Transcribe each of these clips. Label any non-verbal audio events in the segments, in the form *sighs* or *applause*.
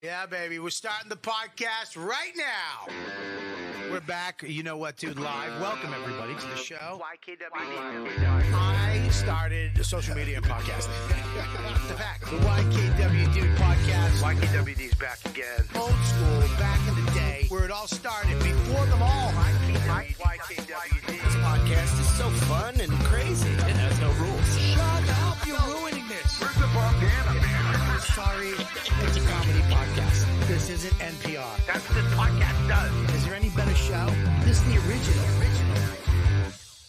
Yeah, baby. We're starting the podcast right now. We're back. You know what, dude? Live. Welcome, everybody, to the show. YKWd. I started social media and podcasting. the back. The YKW Dude podcast. YKWd's back again. Old school, back in the day, where it all started. Before them all. YKWd. This podcast is so fun and crazy. It has no rules. Shut up. You're ruining this. Where's the bandana, man? Sorry. It's a comedy podcast. This isn't NPR. That's what this podcast does. Is there any better show? This is the original. Original.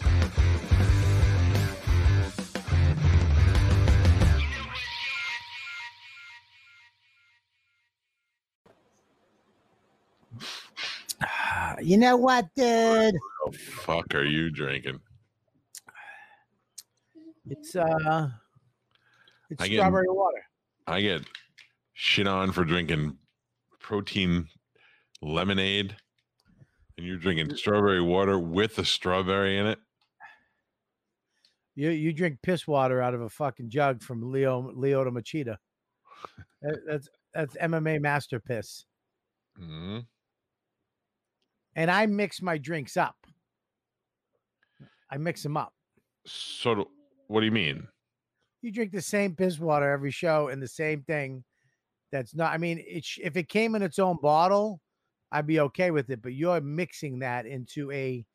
*sighs* You know what, dude? the fuck are you drinking? It's uh, it's I get- strawberry water. I get shit on for drinking protein lemonade, and you're drinking strawberry water with a strawberry in it. You you drink piss water out of a fucking jug from Leo Lyoto Machida. *laughs* That- That's that's MMA master piss. Mhm. And I mix my drinks up. I mix them up. So, do- what do you mean? You drink the same piss water every show and the same thing. That's not. I mean, it sh- if it came in its own bottle, I'd be okay with it. But you're mixing that into a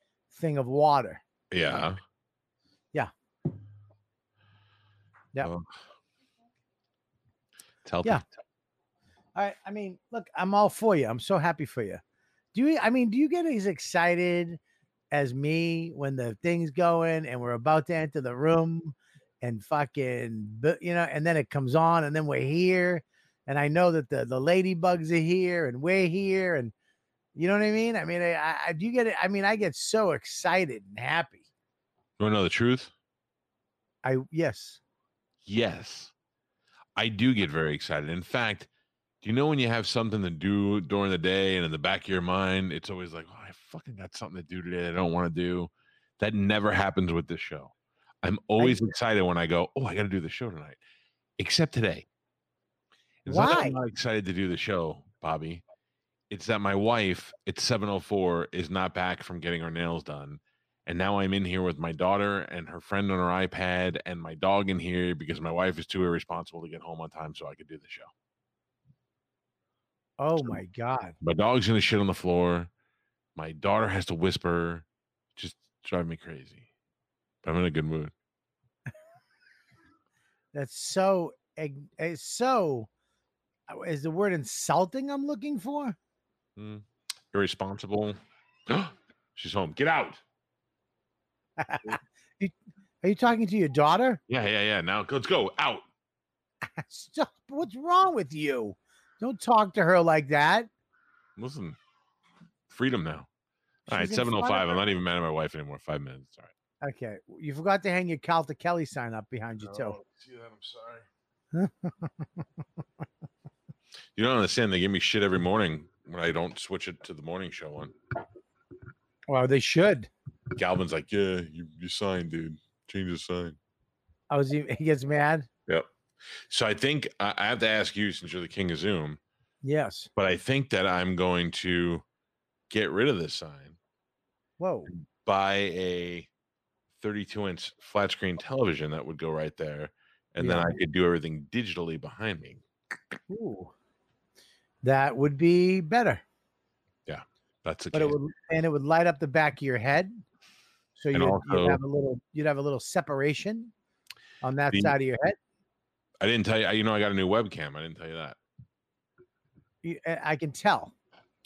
thing of water. Yeah. Yeah. Yeah. Well, Tell Yeah. All right. I mean, look, I'm all for you. I'm so happy for you. Do you I mean, do you get as excited as me when the thing's going and we're about to enter the room and fucking you know, and then it comes on and then we're here and I know that the the ladybugs are here and we're here and you know what I mean? I mean, I, I do you get it? I mean, I get so excited and happy. You want to know the truth? I yes. Yes. I do get very excited. In fact, do you know when you have something to do during the day and in the back of your mind, it's always like, oh, I fucking got something to do today I don't want to do? That never happens with this show. I'm always excited when I go, oh, I got to do the show tonight, except today. It's Why? I'm not excited to do the show, Bobby. It's that my wife at 704 is not back from getting her nails done. And now I'm in here with my daughter and her friend on her iPad and my dog in here because my wife is too irresponsible to get home on time so I could do the show. Oh my god. My dog's gonna shit on the floor. My daughter has to whisper, just drive me crazy. I'm in a good mood. That's so so uh, is the word insulting I'm looking for? Mm. Irresponsible. *gasps* She's home. Get out. *laughs* Are you talking to your daughter? Yeah, yeah, yeah. Now let's go out. *laughs* Stop. What's wrong with you? Don't talk to her like that. Listen, freedom now. All right, She's front 705. I'm not even mad at my wife anymore. Five minutes. All right. Okay. You forgot to hang your Calta Kelly sign up behind you, too. Oh, see that? I'm sorry. *laughs* you don't understand. They give me shit every morning when I don't switch it to the morning show on. Well, they should. Galvin's like, yeah, you, you signed, dude. Change the sign. Oh, I was he *laughs* he gets mad. Yep. So I think I I have to ask you since you're the king of Zoom, Yes. but I think that I'm going to get rid of this sign, Whoa. buy a 32 inch flat screen television that would go right there, and then I could do everything digitally behind me. Ooh. That would be better. Yeah, that's a But it would and it would light up the back of your head. So you'd, also- you'd have a little you'd have a little separation on that The- side of your head. I didn't tell you. You know, I got a new webcam. I didn't tell you that. You- eh, I can tell.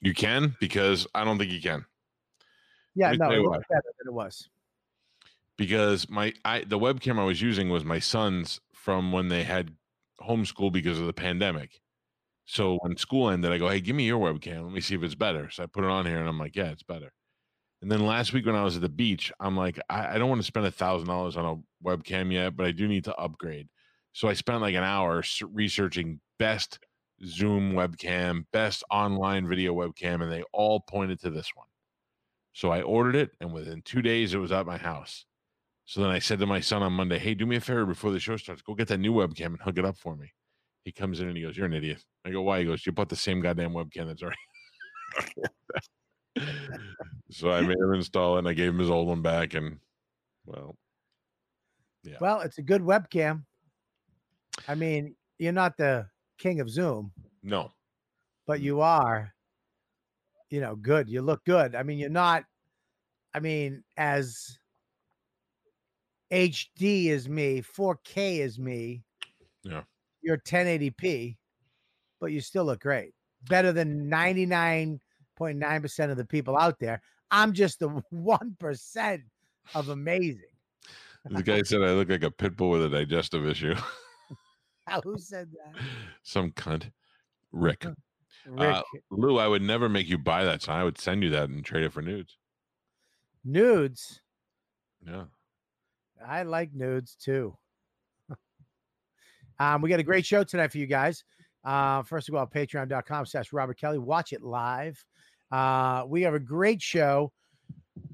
You can because I don't think you can Yeah, no, it looks better than it was. Because my I the webcam I was using was my son's from when they had homeschool because of the pandemic. So when school ended, I go, "Hey, give me your webcam. Let me see if it's better." So I put it on here, and I'm like, "Yeah, it's better." And then last week when I was at the beach, I'm like, I, I don't want to spend a thousand dollars on a webcam yet, but I do need to upgrade. So I spent like an hour researching best Zoom webcam, best online video webcam, and they all pointed to this one. So I ordered it, and within two days, it was at my house. So then I said to my son on Monday, "Hey, do me a favor before the show starts. Go get that new webcam and hook it up for me." He comes in and he goes, "You're an idiot." I go, "Why?" He goes, "You bought the same goddamn webcam that's already." *laughs* so I made him install it, and I gave him his old one back, and well, Yeah. Well, it's a good webcam. I mean, you're not the king of Zoom, no, but mm. you are, you know, good. You look good. I mean, you're not, I mean, as HD is me, 4K is me. Yeah. You're 1080p, but you still look great. Better than 99.9% of the people out there. I'm just the *laughs* 1% of amazing. the guy said I look like a pit bull with a digestive issue. *laughs* Who said that? *laughs* Some cunt, Rick. Rick. Uh, Lou, I would never make you buy that sign. I would send you that and trade it for nudes. nudes. Yeah. I like nudes too. um, we got a great show tonight for you guys. Uh, first of all, patreon.com slash Robert Kelly. Watch it live. Uh, we have a great show.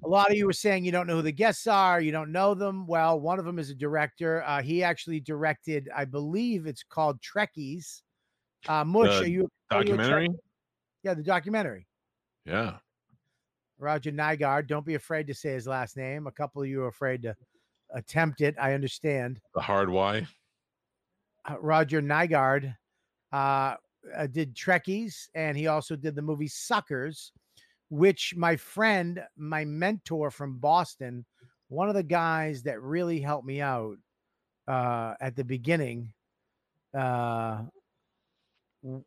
A lot of you were saying you don't know who the guests are, you don't know them. Well, one of them is a director. Uh, he actually directed, I believe it's called Trekkies. Uh, Mush, The are you are you Documentary? Yeah, the documentary. Yeah. Roger Nygard. Don't be afraid to say his last name. A couple of you are afraid to attempt it. I understand. The hard why. uh, Roger Nygard uh, uh, did Trekkies, and he also did the movie Suckers, which my friend, my mentor from Boston, one of the guys that really helped me out uh, at the beginning, uh,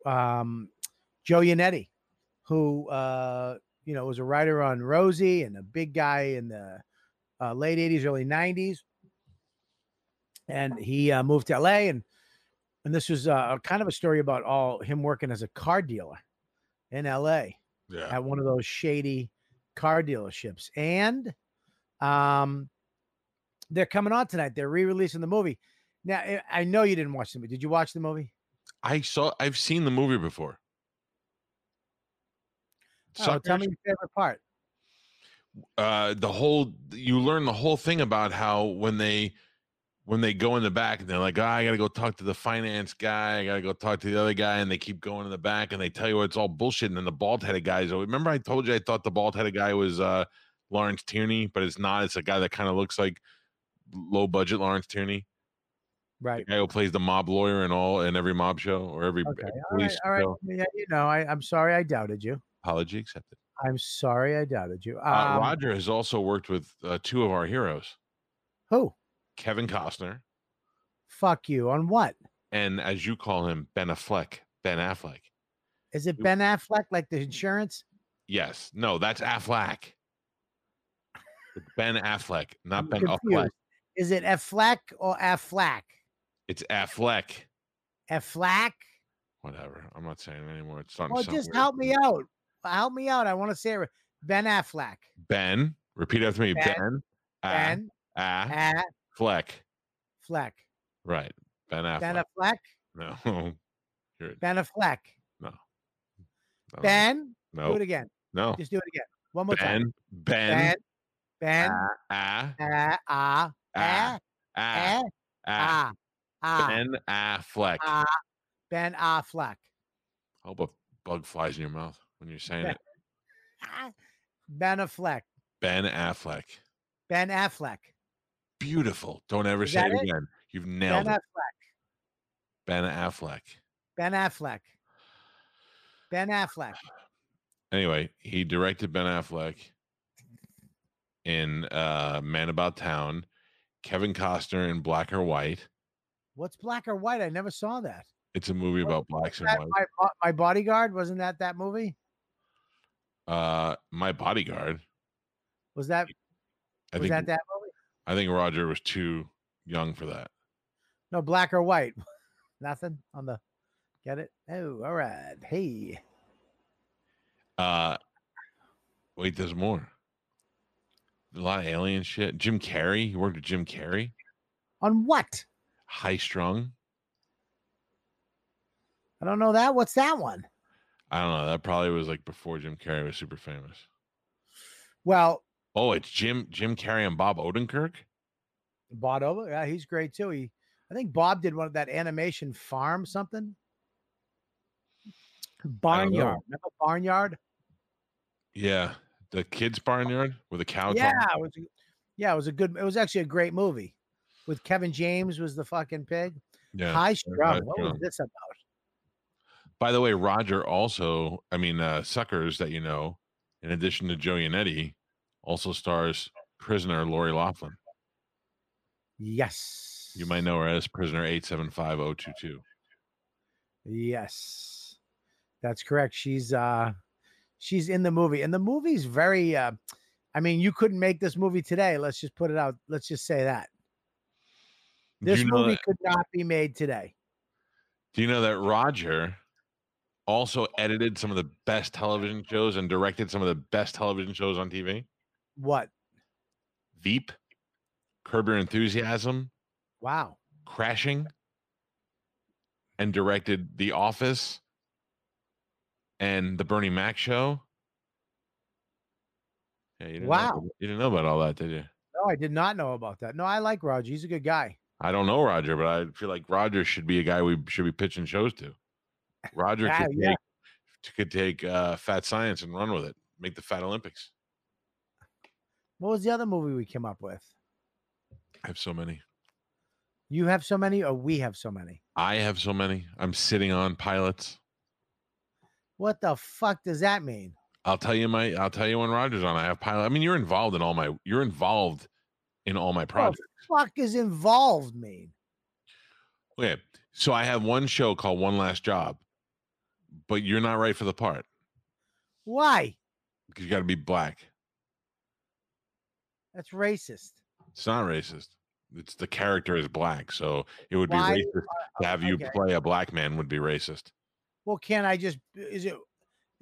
um, Joe Yannetty, who uh, you know was a writer on Rosie and a big guy in the uh, late '80s, early '90s, and he uh, moved to LA and and this was uh, kind of a story about all him working as a car dealer in LA Yeah. at one of those shady car dealerships. And um, they're coming on tonight. They're re-releasing the movie. Now I- I know you didn't watch the movie. Did you watch the movie? I saw I've seen the movie before. Oh, tell me your favorite part. Uh the whole you learn the whole thing about how when they when they go in the back and they're like, oh, I gotta go talk to the finance guy, I gotta go talk to the other guy, and they keep going in the back and they tell you it's all bullshit. And then the bald headed guys, remember I told you I thought the bald headed guy was uh Lawrence Tierney, but it's not. It's a guy that kind of looks like low budget Lawrence Tierney. The Right. guy who plays the mob lawyer in all in every mob show or every Okay. every police All right. show. Yeah, you know, I, I'm sorry I doubted you. Apology accepted. I'm sorry I doubted you. Uh, Um, Roger has also worked with uh, two of our heroes, who? Kevin Costner, Fuck you. On what? and as you call him, Ben Affleck. Ben Affleck. Is it Ben Affleck like the insurance? Yes. No, that's Affleck. Ben Affleck, not I'm Ben confused. Affleck. Is it Affleck or Affleck? It's Affleck. Affleck? Whatever. I'm not saying it anymore. It's to sound just weird. help me out help me out. I want to say it. Ben Affleck. Ben. Repeat after me. Ben. Ben. Ben. Ah, ah, Fleck. Fleck. Right. Ben Affleck. Ben Affleck. No. *laughs* You're... Ben Affleck. No. Ben. No. Do it again. No. Just do it again. One more ben, time. Ben. Ben. Ben. Ah. Ah. Ah. Ah. Ah. Ah. Ah. Ben Affleck. Ben Affleck. I hope a bug flies in your mouth when you're saying Ben- it. Ah. Ben Affleck. Ben Affleck. Ben Affleck. Beautiful. Don't ever Is say it it? again. You've Ben nailed it. Affleck. Ben Affleck. Ben Affleck. Ben Affleck. Anyway, he directed Ben Affleck in uh Man About Town, Kevin Costner in Black or White. What's black or white? I never saw that. It's a movie about blacks and whites. my, my bodyguard wasn't that that movie? Uh My Bodyguard. Was that I was think that that movie? I think Roger was too young for that. No, black or white. *laughs* Nothing on the. Get it? Oh, all right. Hey, Uh wait, there's more. A lot of alien shit. Jim Carrey. You worked with Jim Carrey. on what? High strung. I don't know that. What's that one? I don't know. That probably was like before Jim Carrey was super famous. Well, Oh, it's Jim Jim Carrey and Bob Odenkirk. Bob over. Yeah, he's great too. He, I think Bob did one of that animation farm something. Barnyard. Remember Barnyard? Yeah, the kids' barnyard with a cow. Yeah, it was. a- Yeah, it was a good. It was actually a great movie. With Kevin James was the fucking pig. yeah. High High strung. What was this about? By the way, Roger also, I mean, uh, Suckers that you know, in addition to Joe Eddie, also stars prisoner Lori Loughlin. Yes. You might know her as prisoner 875022. Yes. That's correct. She's uh she's in the movie. And the movie's very uh I mean, you couldn't make this movie today. Let's just put it out. Let's just say that. This you know movie that, could not be made today. do you know that Roger also edited some of the best television shows and directed some of the best television shows on TV? What? Veep, Curb Your Enthusiasm, Wow. Crashing, and directed The Office and The Bernie Mac Show. Yeah, you didn't Wow. about- you didn't know about all that, did you? No, I did not know about that. No, I like Roger. He's a good guy. I don't know Roger, but I feel like Roger should be a guy we should be pitching shows to. Roger could yeah. take could take uh, Fat Science and run with it, make the Fat Olympics. What was the other movie we came up with? I have so many. You have so many, or we have so many? I have so many. I'm sitting on pilots. What the fuck does that mean? I'll tell you my. I'll tell you when Roger's on. I have pilot. I mean, you're involved in all my. You're involved in all my projects. What the fuck is involved mean? Okay, so I have one show called One Last Job, but you're not right for the part Why? because you got to be black. That's racist. It's not racist. It's the character is black, so it would be racist to uh, have you okay. play a black man. Would be racist. Well, can I just is it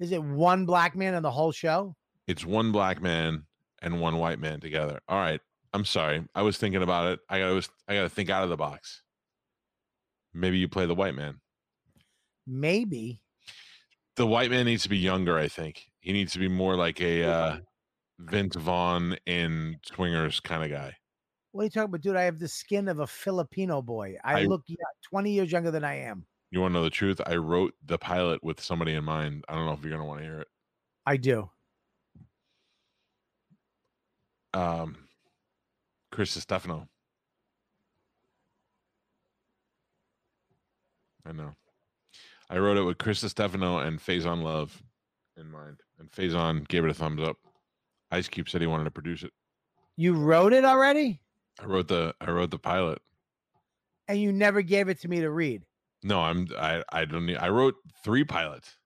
is it one black man in the whole show? It's one black man and one white man together. All right. I'm sorry. I was thinking about it. I was. I got to think out of the box. Maybe you play the white man. Maybe. The white man needs to be younger. I think he needs to be more like a uh, Vince Vaughn in Swingers kind of guy. What are you talking about, dude? I have the skin of a Filipino boy. I, I- look yeah, 20 years younger than I am. You want to know the truth? I wrote the pilot with somebody in mind. I don't know if you're gonna want to hear it. I do. Um, Chris Stefano. I know. I wrote it with Chris Stefano and Faizon Love in mind, and Faizon gave it a thumbs up. Ice Cube said he wanted to produce it. You wrote it already? I wrote the I wrote the pilot. And you never gave it to me to read. No, I'm I I don't need. I wrote three pilots.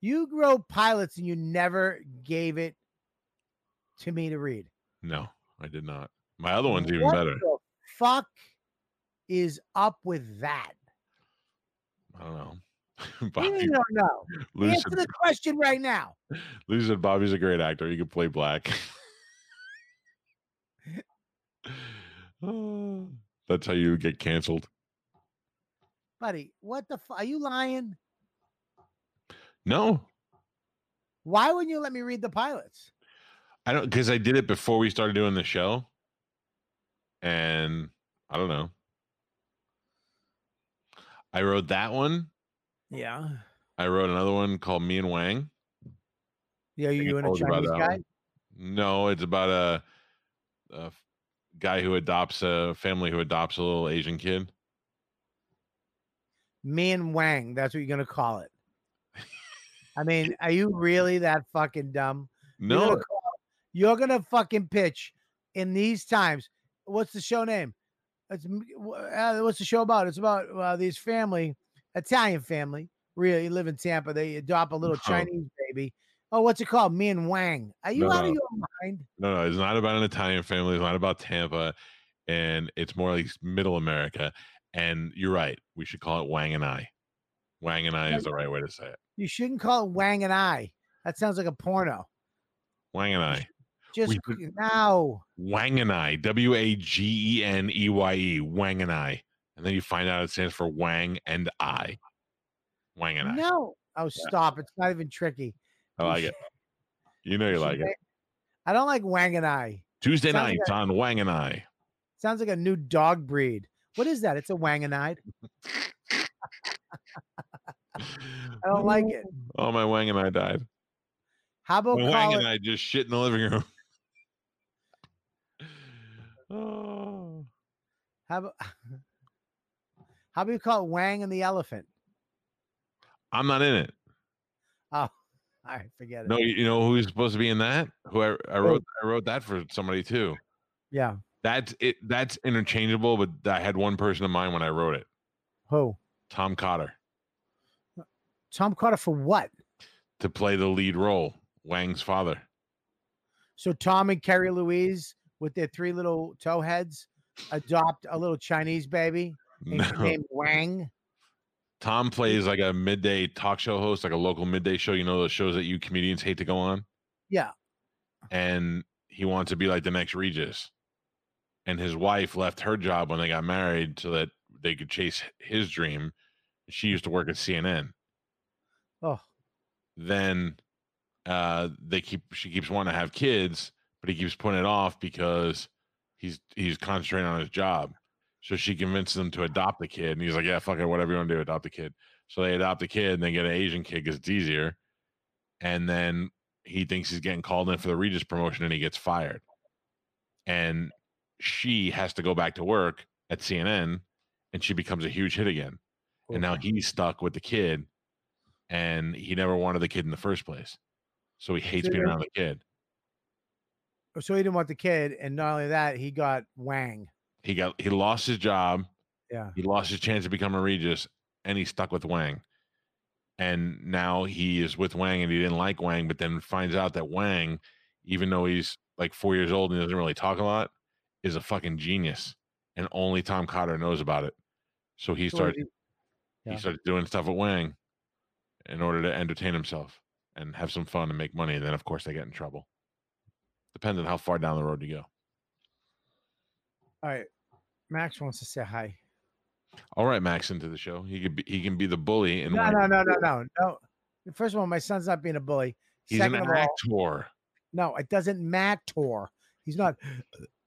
You wrote pilots and you never gave it to me to read. No, I did not. My other one's even What better. the fuck is up with that? I don't know. *laughs* You don't know. Answer the question right now. Lou said Bobby's a great actor. He could play black. Oh, *sighs* That's how you get canceled. Buddy, what the fuck? Are you lying? No, Why wouldn't you let me read the pilots? I don't because I did it before we started doing the show, and I don't know. I wrote that one. Yeah. I wrote another one called Me and Wang. Yeah, you and a Chinese guy? one. No, it's about a guy who adopts a family who adopts a little Asian kid. Me and Wang. That's what you're gonna call it. I mean, *laughs* are you really that fucking dumb? You're No, gonna, call- you're gonna fucking pitch in these times. What's the show name? It's uh, what's the show about? It's about uh, these family, Italian family, really live in Tampa. They adopt a little Oh. Chinese baby. Oh, what's it called? Me and Wang. Are you out of your mind? no, no. It's not about an Italian family. It's not about Tampa, and it's more like Middle America. And you're right. We should call it Wang and I. Wang and I No, is the right way to say it. You shouldn't call it Wang and I. That sounds like a porno. Wang and I. Just now. Wang and I. W A G E N E Y E. Wang and I. And then you find out it stands for Wang and I. Wang and I. No. Oh, stop. It's not even tricky. I like it. You know you like it. I don't like Wang and I. Tuesday sounds like on Wang and I. Sounds like a new dog breed. What is that? It's a Wang and I. *laughs* I don't like it. Oh, my Wang and I died. How about My Wang and? I just shit in the living room. Oh. How about? *laughs* How about you call it Wang and the Elephant? I'm not in it. Oh, *laughs* all right, forget it. No, you, you know who's supposed to be in that? Who I, I wrote I wrote that for somebody too. Yeah. That's it. That's interchangeable, but I had one person in mind when I wrote it. Who? Tom Cotter Tom Cotter for what? to play the lead role, Wang's father. So Tom and Carrie Louise with their three little toe heads adopt a little Chinese baby named, No. named Wang. Tom plays like a midday talk show host, like a local midday show. You know those shows that you comedians hate to go on. Yeah. and he wants to be like the next Regis. And his wife left her job when they got married so that they could chase his dream. She used to work at CNN. Oh, Then uh they keep she keeps wanting to have kids, but he keeps putting it off because he's he's concentrating on his job. So she convinces him to adopt the kid, and he's like, "Yeah, fuck it, whatever you want to do, adopt the kid." So they adopt the kid, and they get an Asian kid because it's easier. And then he thinks he's getting called in for the Regis promotion, and he gets fired. And she has to go back to work at CNN, and she becomes a huge hit again. And now he's stuck with the kid, and he never wanted the kid in the first place, so he hates being around the kid. Oh, so he didn't want the kid, and not only that, he got Wang. He got he lost his job, Yeah. he lost his chance to become a Regis, and he stuck with Wang. And now he is with Wang, and he didn't like Wang, but then finds out that Wang, even though he's like four years old and doesn't really talk a lot, is a fucking genius, and only Tom Cotter knows about it. So he So what starts did Yeah. he started doing stuff with Wang in order to entertain himself and have some fun and make money. And then, of course, they get in trouble. Depends on how far down the road you go. All right. Max wants to say hi. All right, Max into the show. He could be he can be the bully and No, no, no, no, no, no. First of all, my son's not being a bully. he's Second an of all, actor. no, it doesn't matter. He's not.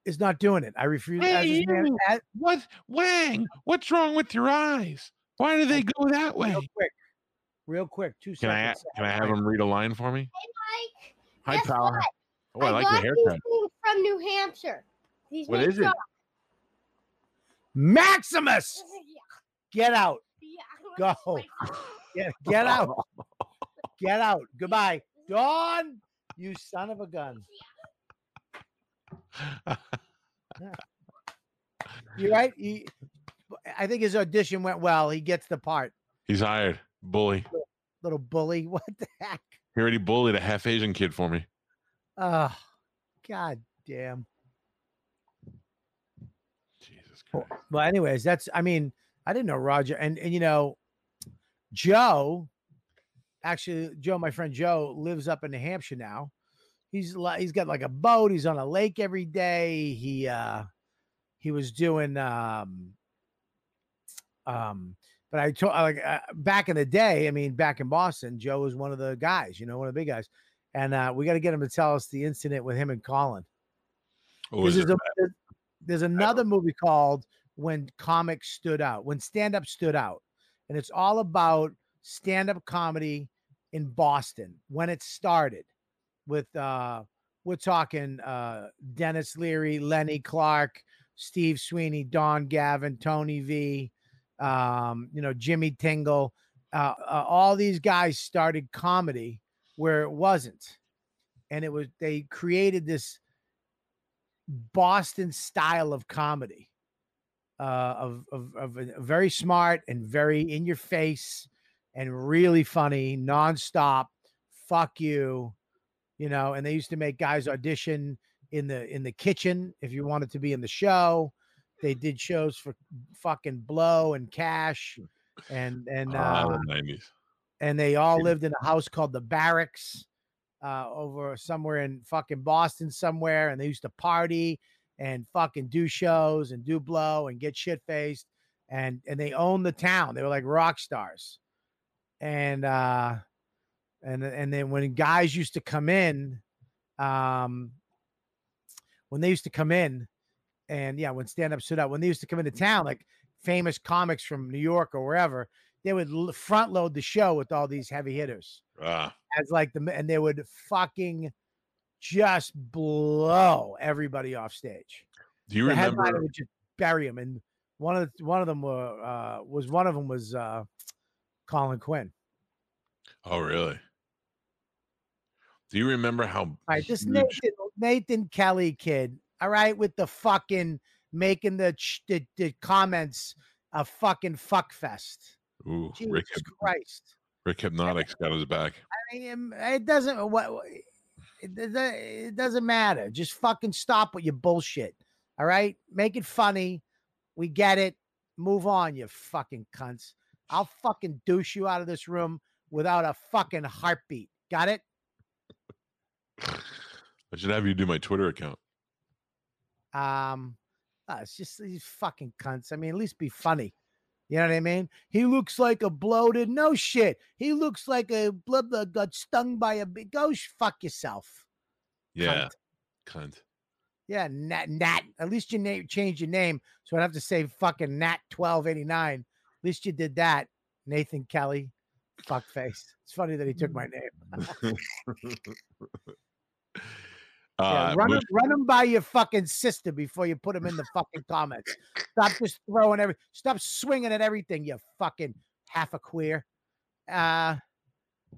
Is not doing it. I refuse. as Hey, his man- as- What Wang? What's wrong with your eyes? Why do they go that way? real quick, real quick. Two Can I seconds. can I have him read a line for me? Mike, Hi, guess pal. what? Oh, I like got the haircut. these things from New Hampshire. These What make is it? socks. Maximus, *laughs* get out. Yeah. Go. *laughs* Get get out. *laughs* Get out. Goodbye, Dawn. You son of a gun. You're right? He, I think his audition went well. He gets the part. He's hired. Bully. Little bully. What the heck? He already bullied a half Asian kid for me. Oh, god damn. Jesus Well, Christ. Well, anyways, that's I mean, I didn't know Roger and and you know, Joe actually Joe, my friend Joe, lives up in New Hampshire now. He's li- he's got like a boat, he's on a lake every day. He uh he was doing um um but I told like uh, back in the day, I mean, back in Boston, Joe was one of the guys, you know, one of the big guys. And uh, we got to get him to tell us the incident with him and Colin. Oh, there's, a- there's- there's another movie called When Comics Stood Out, When Stand Up Stood Out. And it's all about stand up comedy in Boston when it started with, uh, we're talking uh, Denis Leary, Lenny Clarke, Steve Sweeney, Don Gavin, Tony V, um, you know, Jimmy Tingle. Uh, uh, all these guys started comedy where it wasn't. And it was, they created this Boston style of comedy, uh, of, of, of a- very smart and very in your face and really funny, nonstop. Fuck you, you know. And they used to make guys audition in the in the kitchen if you wanted to be in the show. They did shows for fucking blow and cash, and and Ah, uh, 90s. And they all lived in a house called the Barracks uh, over somewhere in fucking Boston somewhere, and they used to party and fucking do shows and do blow and get shit faced, and and they owned the town. They were like rock stars, and uh, and and then when guys used to come in, um, when they used to come in, and yeah, when stand up stood up, when they used to come into town, like famous comics from New York or wherever, they would front load the show with all these heavy hitters Ah, as like the and they would fucking just blow everybody off stage. do you the headliner remember? would just bury him, and one of the, one of them were uh, was one of them was uh, Colin Quinn. Oh, really? Do you remember how? All right, this huge- Nathan, Nathan Kelly kid. All right, with the fucking making the ch- the, the comments a fucking fuck fest. Ooh, Jesus Rick, Christ. Rick Hypnotics got his back. I mean, it doesn't what it, doesn't- it doesn't matter. Just fucking stop with your bullshit. All right, make it funny. We get it. Move on, you fucking cunts. I'll fucking douche you out of this room without a fucking heartbeat. Got it? I should have you do my Twitter account. Um, uh, it's just these fucking cunts. I mean, at least be funny. You know what I mean? He looks like a bloated. No shit. He looks like a blah blah got stung by a big. Go fuck yourself. Yeah, cunt. cunt. Yeah, Nat. Nat. At least you name change your name, so I don't have to say fucking Nat twelve eighty nine. At least you did that, Nathan Kelly. Fuck face. It's funny that he took my *laughs* name. *laughs* *laughs* Yeah, uh, run, him, run him by your fucking sister before you put them in the fucking comments. Stop just throwing every. Stop swinging at everything. You fucking half a queer. Uh,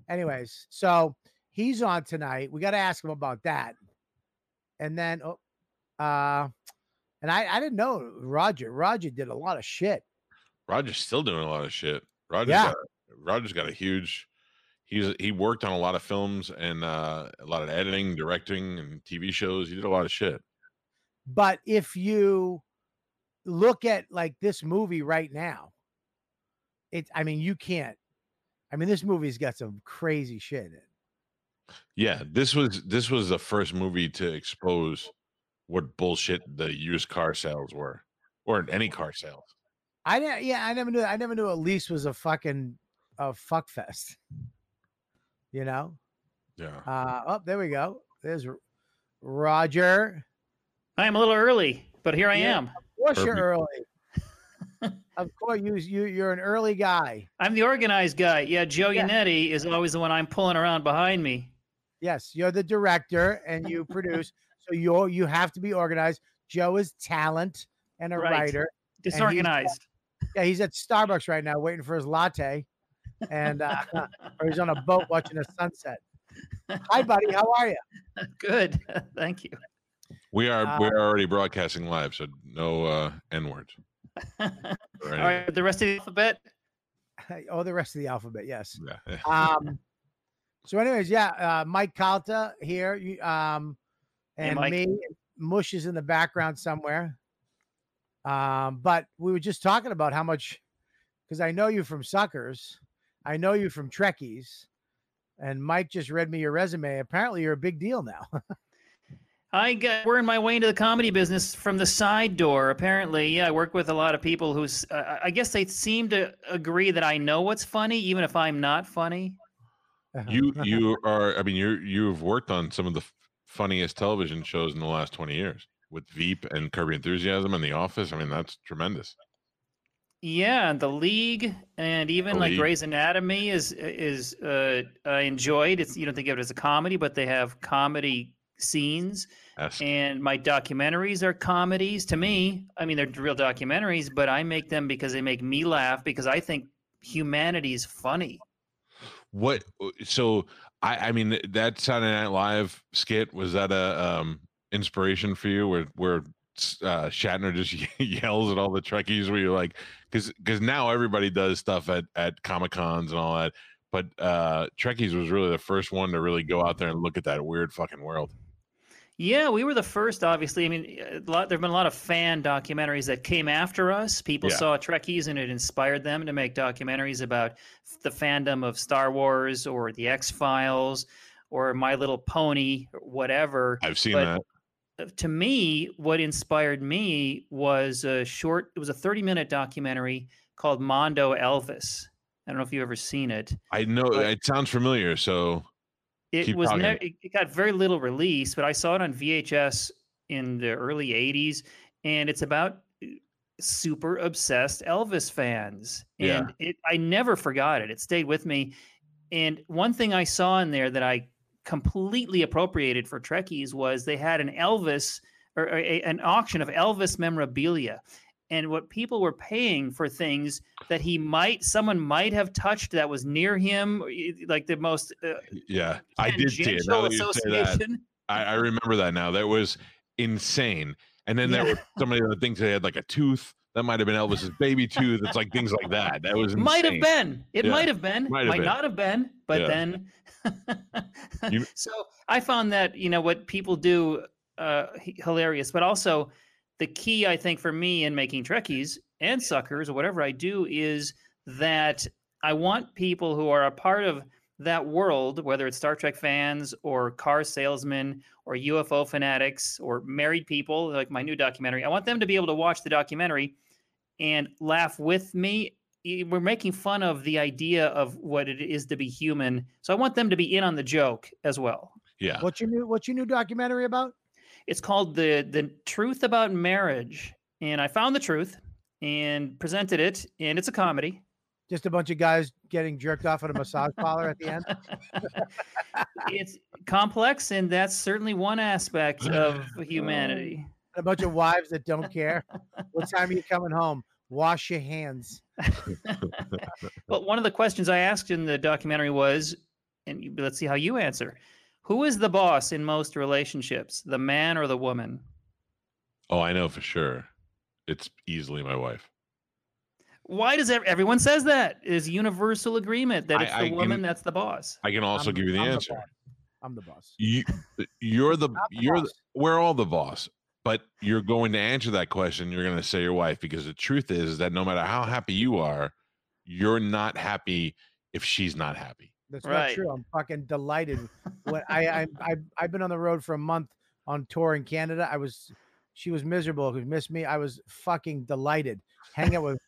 anyways, so he's on tonight. We got to ask him about that. And then, oh, uh, and I I didn't know Roger. Roger did a lot of shit. Roger's still doing a lot of shit. Roger's Yeah. got, Roger's got a huge. He's he worked on a lot of films and uh, a lot of editing, directing, and TV shows. He did a lot of shit. But if you look at like this movie right now, it. I mean, you can't. I mean, this movie's got some crazy shit in it. Yeah, this was this was the first movie to expose what bullshit the used car sales were, or any car sales. I. Yeah, I never knew. I never knew Elise was a fucking a fuck fest. You know. Yeah, Uh, oh, there we go. There's Roger. I'm a little early, but here I Yeah. am. Of course, you're early. *laughs* of course, you you you're an early guy. I'm the organized guy. Yeah, Joe Yeah. Yannetty is always the one I'm pulling around behind me. Yes, you're the director and you *laughs* produce. So you're you have to be organized. Joe is talent and a Right. writer. Disorganized. Yeah, he's at Starbucks right now waiting for his latte, and uh, *laughs* or he's on a boat watching the sunset. Hi, buddy. How are you? *laughs* Good. *laughs* Thank you. we are Uh, we're already broadcasting live, so no uh, n words. All right, the rest of the alphabet. Oh, the rest of the alphabet. Yes. Yeah. Um. So, anyways, yeah, uh, Mike Calta here. You, um, and Mike. me. Mush is in the background somewhere. Um, but we were just talking about how much, because I know you from Suckers, I know you from Trekkies, and Mike just read me your resume. Apparently, you're a big deal now. *laughs* I got we're in my way into the comedy business from the side door. Apparently, yeah, I work with a lot of people who's. Uh, I guess they seem to agree that I know what's funny, even if I'm not funny. You *laughs* you are. I mean, you you've worked on some of the f- funniest television shows in the last twenty years with Veep and Curb Your Enthusiasm and The Office. I mean, that's tremendous. Yeah, the league and even The like League. Grey's Anatomy is is uh, I enjoyed. It's you don't think of it as a comedy, but they have comedy scenes. And my documentaries are comedies to me. I mean, they're real documentaries, but I make them because they make me laugh because I think humanity is funny. What? So I I mean that Saturday Night Live skit was that a um inspiration for you where where uh, Shatner just *laughs* yells at all the Trekkies where you're like because because now everybody does stuff at at Comic Cons and all that. But uh Trekkies was really the first one to really go out there and look at that weird fucking world. Yeah, we were the first. Obviously, I mean, a lot, there've been a lot of fan documentaries that came after us. People Yeah. saw Trekkies, and it inspired them to make documentaries about the fandom of Star Wars or the X Files or My Little Pony, or whatever. I've seen But- that. To me, what inspired me was a short. It was a thirty-minute documentary called Mondo Elvis. I don't know if you've ever seen it. I know it sounds familiar. So It was ne- it got very little release, but I saw it on VHS in the early '80s, and it's about uh, super obsessed Elvis fans. Yeah. And it I never forgot it. It stayed with me. And one thing I saw in there that I completely appropriated for Trekkies was they had an Elvis or a, an auction of Elvis memorabilia. And what people were paying for things that he might, someone might have touched that was near him, like the most uh, Yeah, I did see it. Now that you say that. I, I remember that now. That was insane. And then there were *laughs* some of the things they had like a tooth. That might have been Elvis's baby *laughs* tooth. It's like things like that. That was insane. Might have been. It Yeah, might have been. might Might, been. not have been. But Yeah. then, You- *laughs* so I found that you know what people do uh, hilarious, but also the key I think for me in making Trekkies and suckers or whatever I do is that I want people who are a part of that world, whether it's Star Trek fans or car salesmen or UFO fanatics or married people, like my new documentary. I want them to be able to watch the documentary and laugh with me. We're making fun of the idea of what it is to be human. So I want them to be in on the joke as well. Yeah. What's your new What's your new documentary about? It's called the the truth about marriage, and I found the truth and presented it, and it's a comedy. Just a bunch of guys getting jerked off at a massage parlor at the end. *laughs* it's complex, and that's certainly one aspect of *laughs* humanity. A bunch of wives that don't care. *laughs* What time are you coming home? Wash your hands. But one of the questions I asked in the documentary was, and you- let's see how you answer: Who is the boss in most relationships, the man or the woman? Oh, I know for sure. It's easily my wife. Why does ev- everyone says that? Is universal agreement that it's I the can- woman that's the boss? I can also I'm- give you the I'm answer. boss. I'm the boss. you, you're the the you're the, we're all the boss but you're going to answer that question you're going to say your wife because the truth is that no matter how happy you are you're not happy if she's not happy That's Right. not true. I'm fucking delighted. When I, I I I've been on the road for a month on tour in Canada. I was she was miserable because missed me. I was fucking delighted. Hang out with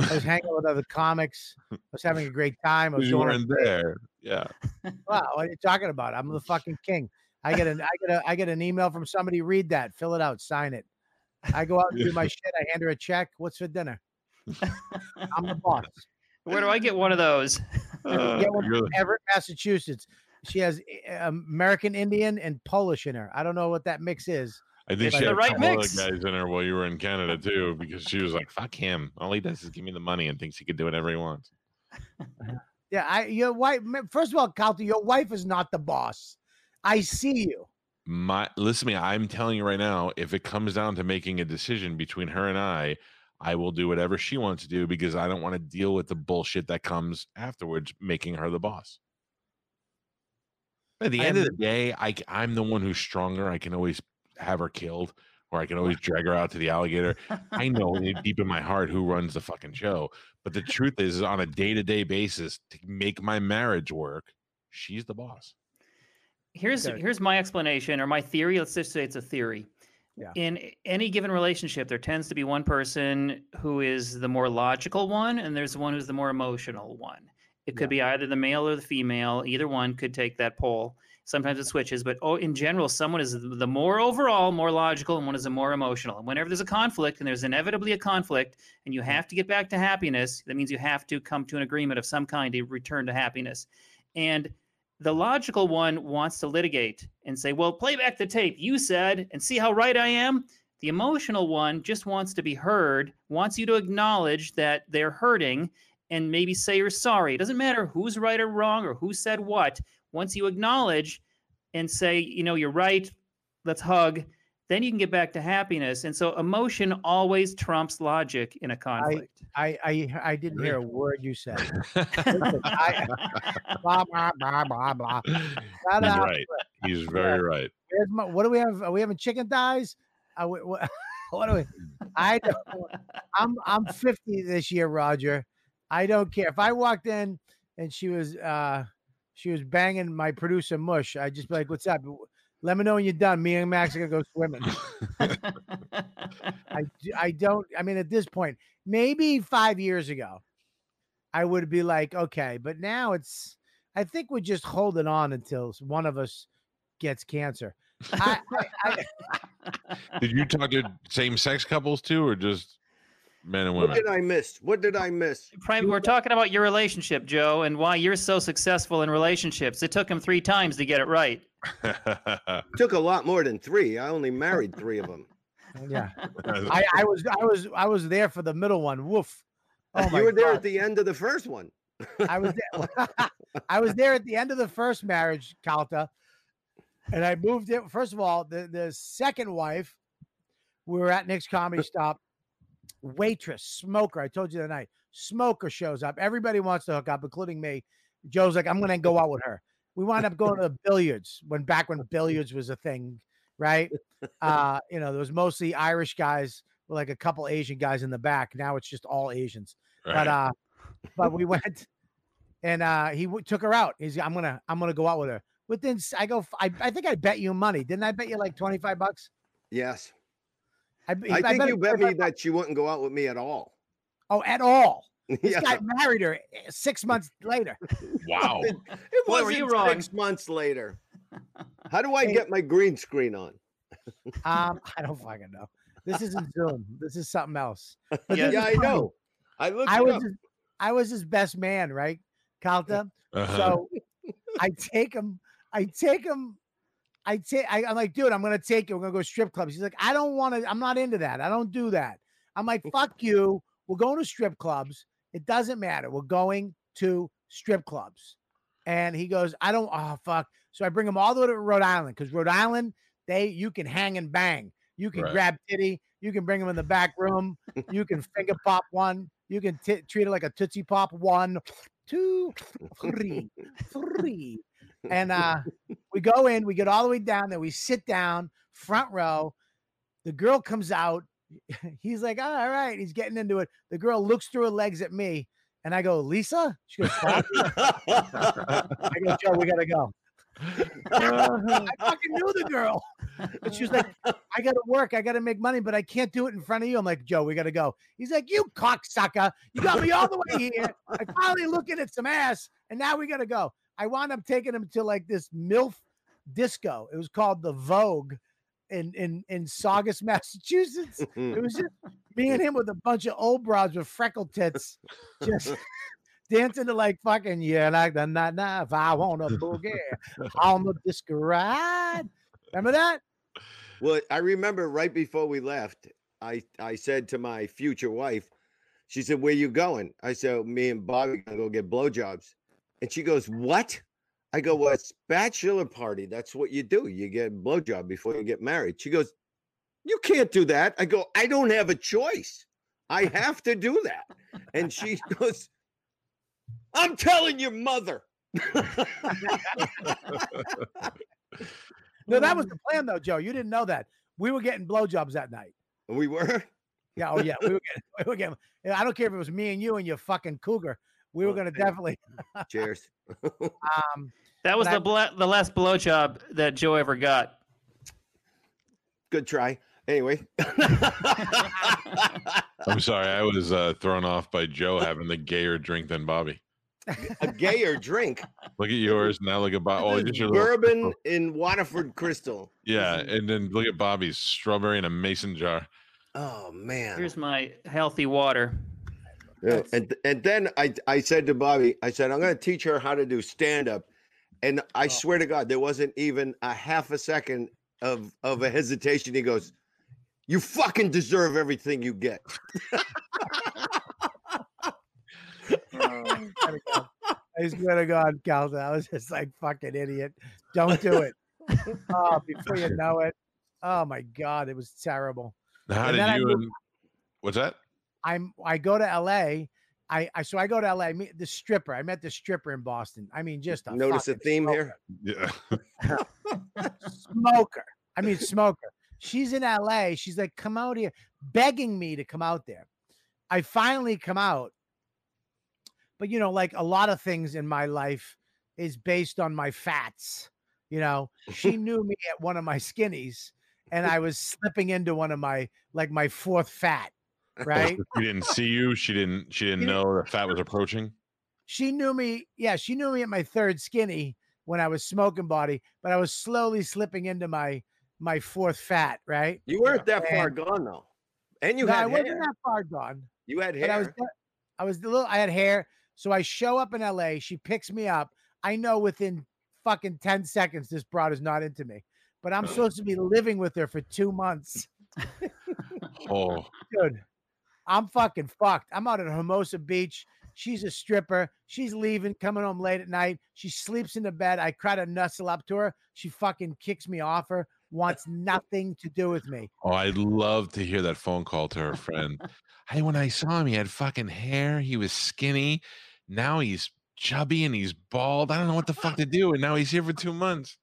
I was hanging with other comics. I was having a great time. I was you weren't there yeah Wow, what are you talking about? I'm the fucking king. I get an I get a I get an email from somebody. Read that, fill it out, sign it. I go out and do my *laughs* shit. I hand her a check. What's for dinner? *laughs* I'm the boss. Where do I get one of those? Uh, Get one you're from Everett, Massachusetts. She has eh, American Indian and Polish in her. I don't know what that mix is. I think It's she the had a right couple other mix. guys in her while you were in canada too because she was like fuck him all he does is give me the money and thinks he can do whatever he wants *laughs* Yeah, I your wife. First of all, Calty, your wife is not the boss. I see you. my listen to me i'm telling you right now if it comes down to making a decision between her and i i will do whatever she wants to do because i don't want to deal with the bullshit that comes afterwards making her the boss at the I end of the day I, I'm the one who's stronger i can always have her killed or i can always drag her out to the alligator. I know deep in my *laughs* heart who runs the fucking show but the truth is, is on a day-to-day basis to make my marriage work she's the boss. Here's Okay. here's my explanation or my theory let's just say it's a theory. Yeah. in any given relationship there tends to be one person who is the more logical one and there's one who's the more emotional one. It could be either the male or the female either one could take that poll sometimes it switches but oh in general someone is the more overall more logical and one is the more emotional and whenever there's a conflict and there's inevitably a conflict and you have to get back to happiness that means you have to come to an agreement of some kind to return to happiness and the logical one wants to litigate and say, well, play back the tape. You said, and see how right I am. The emotional one just wants to be heard, wants you to acknowledge that they're hurting and maybe say you're sorry. It doesn't matter who's right or wrong or who said what. Once you acknowledge and say, you know, you're right, let's hug, then you can get back to happiness. And so emotion always trumps logic in a conflict. I I I didn't hear a word you said. *laughs* he's I- *laughs* Blah blah blah blah blah. Shut up. right he's very right Where's my, what do we have? Are we having chicken thighs? Are we, what, *laughs* what do we? I don't. I'm I'm 50 this year, Roger. I don't care if I walked in and she was uh she was banging my producer Mush. I'd just be like, "What's up? Let me know when you're done. Me and Max are gonna go swimming." I *laughs* I don't. I mean, at this point, maybe five years ago, I would be like, okay, but now it's. I think we're just holding on until one of us gets cancer. I, I, I, Did you talk to same sex couples too, or just men and What did I miss? What did I miss? Prime, we're talking about your relationship, Joe, and why you're so successful in relationships. It took him three times to get it right. *laughs* Took a lot more than three. I only married three of them. *laughs* Yeah. *laughs* I, I was I was I was there for the middle one. Woof. Oh my you were there God. at the end of the first one. I was there. I was there at the end of the first marriage, Calta, and I moved it. First of all, the the second wife, we were at Nick's Comedy Stop. Waitress, smoker. I told you the night. Smoker shows up. Everybody wants to hook up, including me. Joe's like, I'm going to go out with her. We wound up going to billiards when back when billiards was a thing, right? Uh, you know, there was mostly Irish guys with like a couple Asian guys in the back. Now it's just all Asians but uh but we *laughs* went and uh he w- took her out he's i'm gonna i'm gonna go out with her within I go I, I think i bet you money didn't i bet you like 25 bucks Yes. I, b- I think bet you bet 25 me that she wouldn't go out with me at all. oh at all *laughs* this yeah. guy married her eh, six months later *laughs* wow. It were wasn't you wrong. six months later. *laughs* How do I get my green screen on? um i don't fucking know this isn't zoom this is something else But Yeah. Yeah, I know. I looked i it was up. his, i was his best man right Calta? Uh-huh. So I take him, I take him, I take, I, I'm like, dude, I'm gonna take you. We're gonna go strip clubs. He's like, I don't want to, I'm not into that. I don't do that. I'm like, fuck you. We're going to strip clubs. It doesn't matter. We're going to strip clubs. And he goes, I don't, oh fuck. So I bring him all the way to Rhode Island because Rhode Island, they you can hang and bang. You can Right. grab titty. You can bring him in the back room. You can finger pop one. You can t- treat it like a tootsie pop. One, two, three, three. And uh, we go in. We get all the way down there. We sit down, front row. The girl comes out. *laughs* He's like, "Oh, all right. He's getting into it. The girl looks through her legs at me, and I go, Lisa. She goes? I go, Joe, we gotta go. I fucking knew the girl. And she was like, I gotta work, I gotta make money, but I can't do it in front of you. I'm like, Joe, we gotta go. He's like, You cocksucker. You got me all the way here. I finally looking at some ass, and now we gotta go. I wound up taking him to like this MILF disco. It was called the Vogue in in in Saugus, *laughs* Massachusetts. *laughs* It was just me and him with a bunch of old broads with freckle tits, just *laughs* dancing to like fucking yeah, like the night night. If I want a boogie on the disco ride. Remember that? Well, I remember right before we left, I I said to my future wife, she said, "Where you going?" I said, "Me and Bobby gonna go get blowjobs," and she goes, "What?" I go, "Well, it's bachelor party. That's what you do. You get a blowjob before you get married." She goes, "You can't do that." I go, "I don't have a choice. I *laughs* have to do that." And she *laughs* goes, "I'm telling your mother." No, that was *laughs* the plan though, Joe. You didn't know that. We were getting blowjobs that night. we were. Yeah, oh yeah, we were getting. We were getting I don't care if it was me and you and your fucking cougar. We were Oh, gonna definitely. *laughs* Cheers. *laughs* Um, That was But I- the bla- the last blowjob that Joe ever got. Good try. Anyway. *laughs* I'm sorry. I was uh, thrown off by Joe having the gayer drink than Bobby. a gayer drink. Look at yours. Now look at Bobby. Oh, is your bourbon crystal. in Waterford Crystal. Yeah. And then look at Bobby's strawberry in a mason jar. Oh man. Here's my healthy water. Yeah, And and then I I said to Bobby, I said, I'm gonna teach her how to do stand-up. And I oh. swear to God, there wasn't even a half a second of of a hesitation. He goes, You fucking deserve everything you get. Oh, I swear to God, Calta, I was just like fucking idiot. Don't do it. *laughs* oh, before you know it. Oh my God, it was terrible. How And did then I you and what's that? I'm I go to LA. I, I so I go to LA. I Meet the stripper. I met the stripper in Boston. I mean, just a Notice a theme smoker. here. Yeah. *laughs* Smoker. I mean, smoker. She's in LA. She's like, come out here, begging me to come out there. I finally come out. But you know, like a lot of things in my life is based on my fats. You know, she *laughs* knew me at one of my skinnies, and I was slipping into one of my like my fourth fat, right? She didn't see you. She didn't. She didn't She didn't- know the fat was approaching. she knew me. Yeah, she knew me at my third skinny when I was smoking body, but I was slowly slipping into my my fourth fat, right? You weren't that far gone though. And you no, I had wasn't that far gone. You had But I was hair. I was a little I had hair. So I show up in LA. She picks me up. I know within fucking 10 seconds this broad is not into me. But I'm *laughs* supposed to be living with her for two months. *laughs* Oh, Dude, I'm fucking fucked. I'm out at Hermosa Beach. She's a stripper. She's leaving, coming home late at night. She sleeps in the bed. I try to nuzzle up to her. She fucking kicks me off her, wants nothing to do with me. oh, I'd love to hear that phone call to her friend. hey, when I saw him, he had fucking hair. He was skinny. Now he's chubby and he's bald. I don't know what the fuck to do. And now he's here for two months.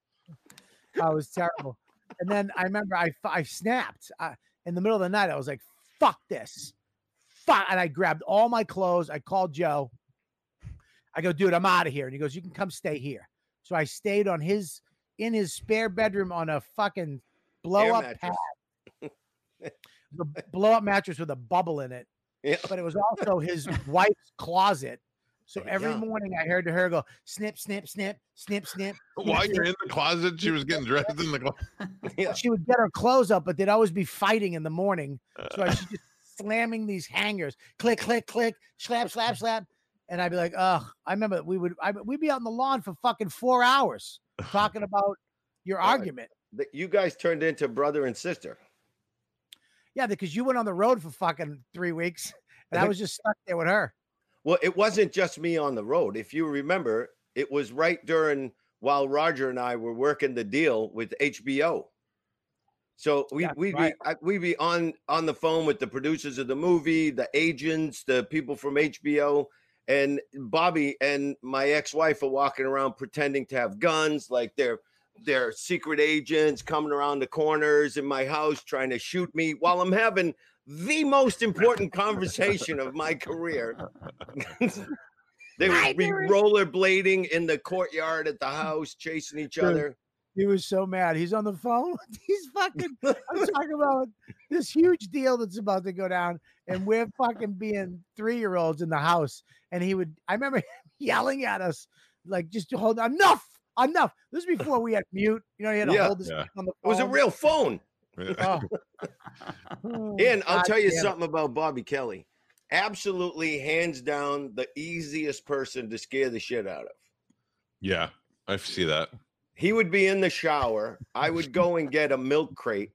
Oh, it was terrible. And then I remember I I snapped uh, in the middle of the night. I was like, "Fuck this, fuck!" And I grabbed all my clothes. I called Joe. I go, "Dude, I'm out of here." And he goes, "You can come stay here." So I stayed on his in his spare bedroom on a fucking blow Air up mattress. pad, *laughs* the blow up mattress with a bubble in it. Yeah. But it was also his wife's closet. So every Yeah. morning I heard her go snip, snip, snip, snip, snip. While snip, you're in the closet, she was getting dressed in the closet. *laughs* Yeah. she would get her clothes up, but they'd always be fighting in the morning. Uh. So I she's just slamming these hangers, click, click, click, slap, slap, slap. And I'd be like, ugh. I remember we would I, we'd be out on the lawn for fucking four hours *laughs* talking about your Right. argument. That You guys turned into brother and sister. Yeah, because you went on the road for fucking three weeks *laughs* and I was just stuck there with her. Well, it wasn't just me on the road. If you remember, it was right during while Roger and I were working the deal with HBO. So we we'd right. be we'd be on on the phone with the producers of the movie, the agents, the people from HBO, and Bobby and my ex-wife are walking around pretending to have guns, like they're they're secret agents coming around the corners in my house trying to shoot me while I'm having the most important conversation of my career. *laughs* they would be rollerblading in the courtyard at the house, chasing each other. He was so mad. He's on the phone. *laughs* He's fucking. *laughs* I'm talking about this huge deal that's about to go down, and we're fucking being three year olds in the house. And he would. I remember *laughs* him yelling at us, like, "Just hold enough, enough." This was before we had mute. You know, he had to Yeah. hold this Yeah. on the Phone. It was a real phone. Oh. oh. And I'll God tell you damn it. something about Bobby Kelly. Absolutely, hands down, the easiest person to scare the shit out of. yeah, I see that. He would be in the shower. I would go and get a milk crate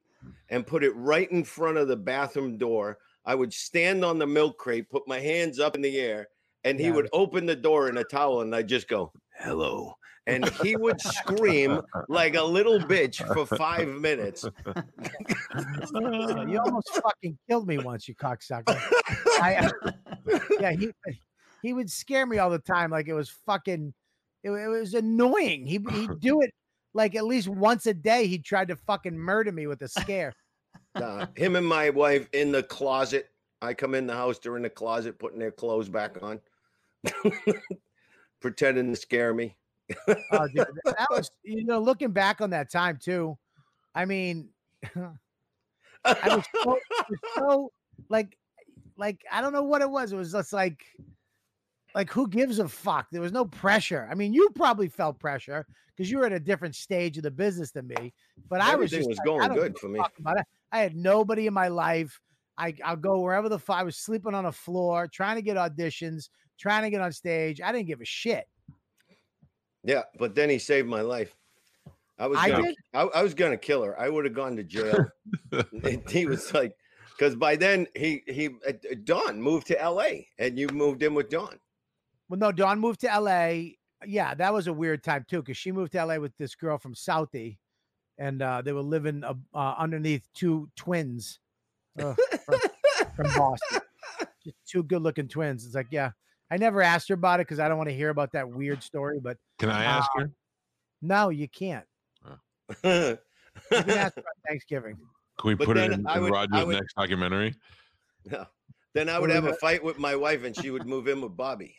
and put it right in front of the bathroom door. I would stand on the milk crate, put my hands up in the air, and he Yeah. would open the door in a towel, and I'd just go, "Hello." And he would scream like a little bitch for five minutes. You almost fucking killed me once, you cocksucker. I, *laughs* yeah, he he would scare me all the time, like it was fucking. It, it was annoying. He he'd *laughs* do it like at least once a day. He tried to fucking murder me with a scare. *laughs* Him and my wife in the closet. I come in the house, they're in the closet putting their clothes back on, *laughs* pretending to scare me. Oh, dude, that was you know looking back on that time too. I mean, I was so, was so like like I don't know what it was. It was just like like who gives a fuck? There was no pressure. I mean, you probably felt pressure because you were at a different stage of the business than me. But I was just was like, going good for me. fuck about it. I had nobody in my life. I I'll go wherever the fuck I was sleeping on a floor, trying to get auditions, trying to get on stage. I didn't give a shit. Yeah, but then he saved my life. I was I gonna, did? I, I was gonna kill her. I would have gone to jail. *laughs* *laughs* He was like, because by then he he uh, Dawn moved to L.A. and you moved in with Dawn. Well, no, Dawn moved to LA. Yeah, that was a weird time too, because she moved to LA with this girl from Southie, and uh, they were living uh, uh, underneath two twins Ugh, from, from Boston. Just two good-looking twins. It's like, yeah, I never asked her about it because I don't want to hear about that weird story. But Can I ask her? no, you can't. You can ask *laughs* her on Thanksgiving. Can we But put it in, I in would- Roger's would- next documentary? Yeah. Then I would have a fight with my wife, and she would move in with Bobby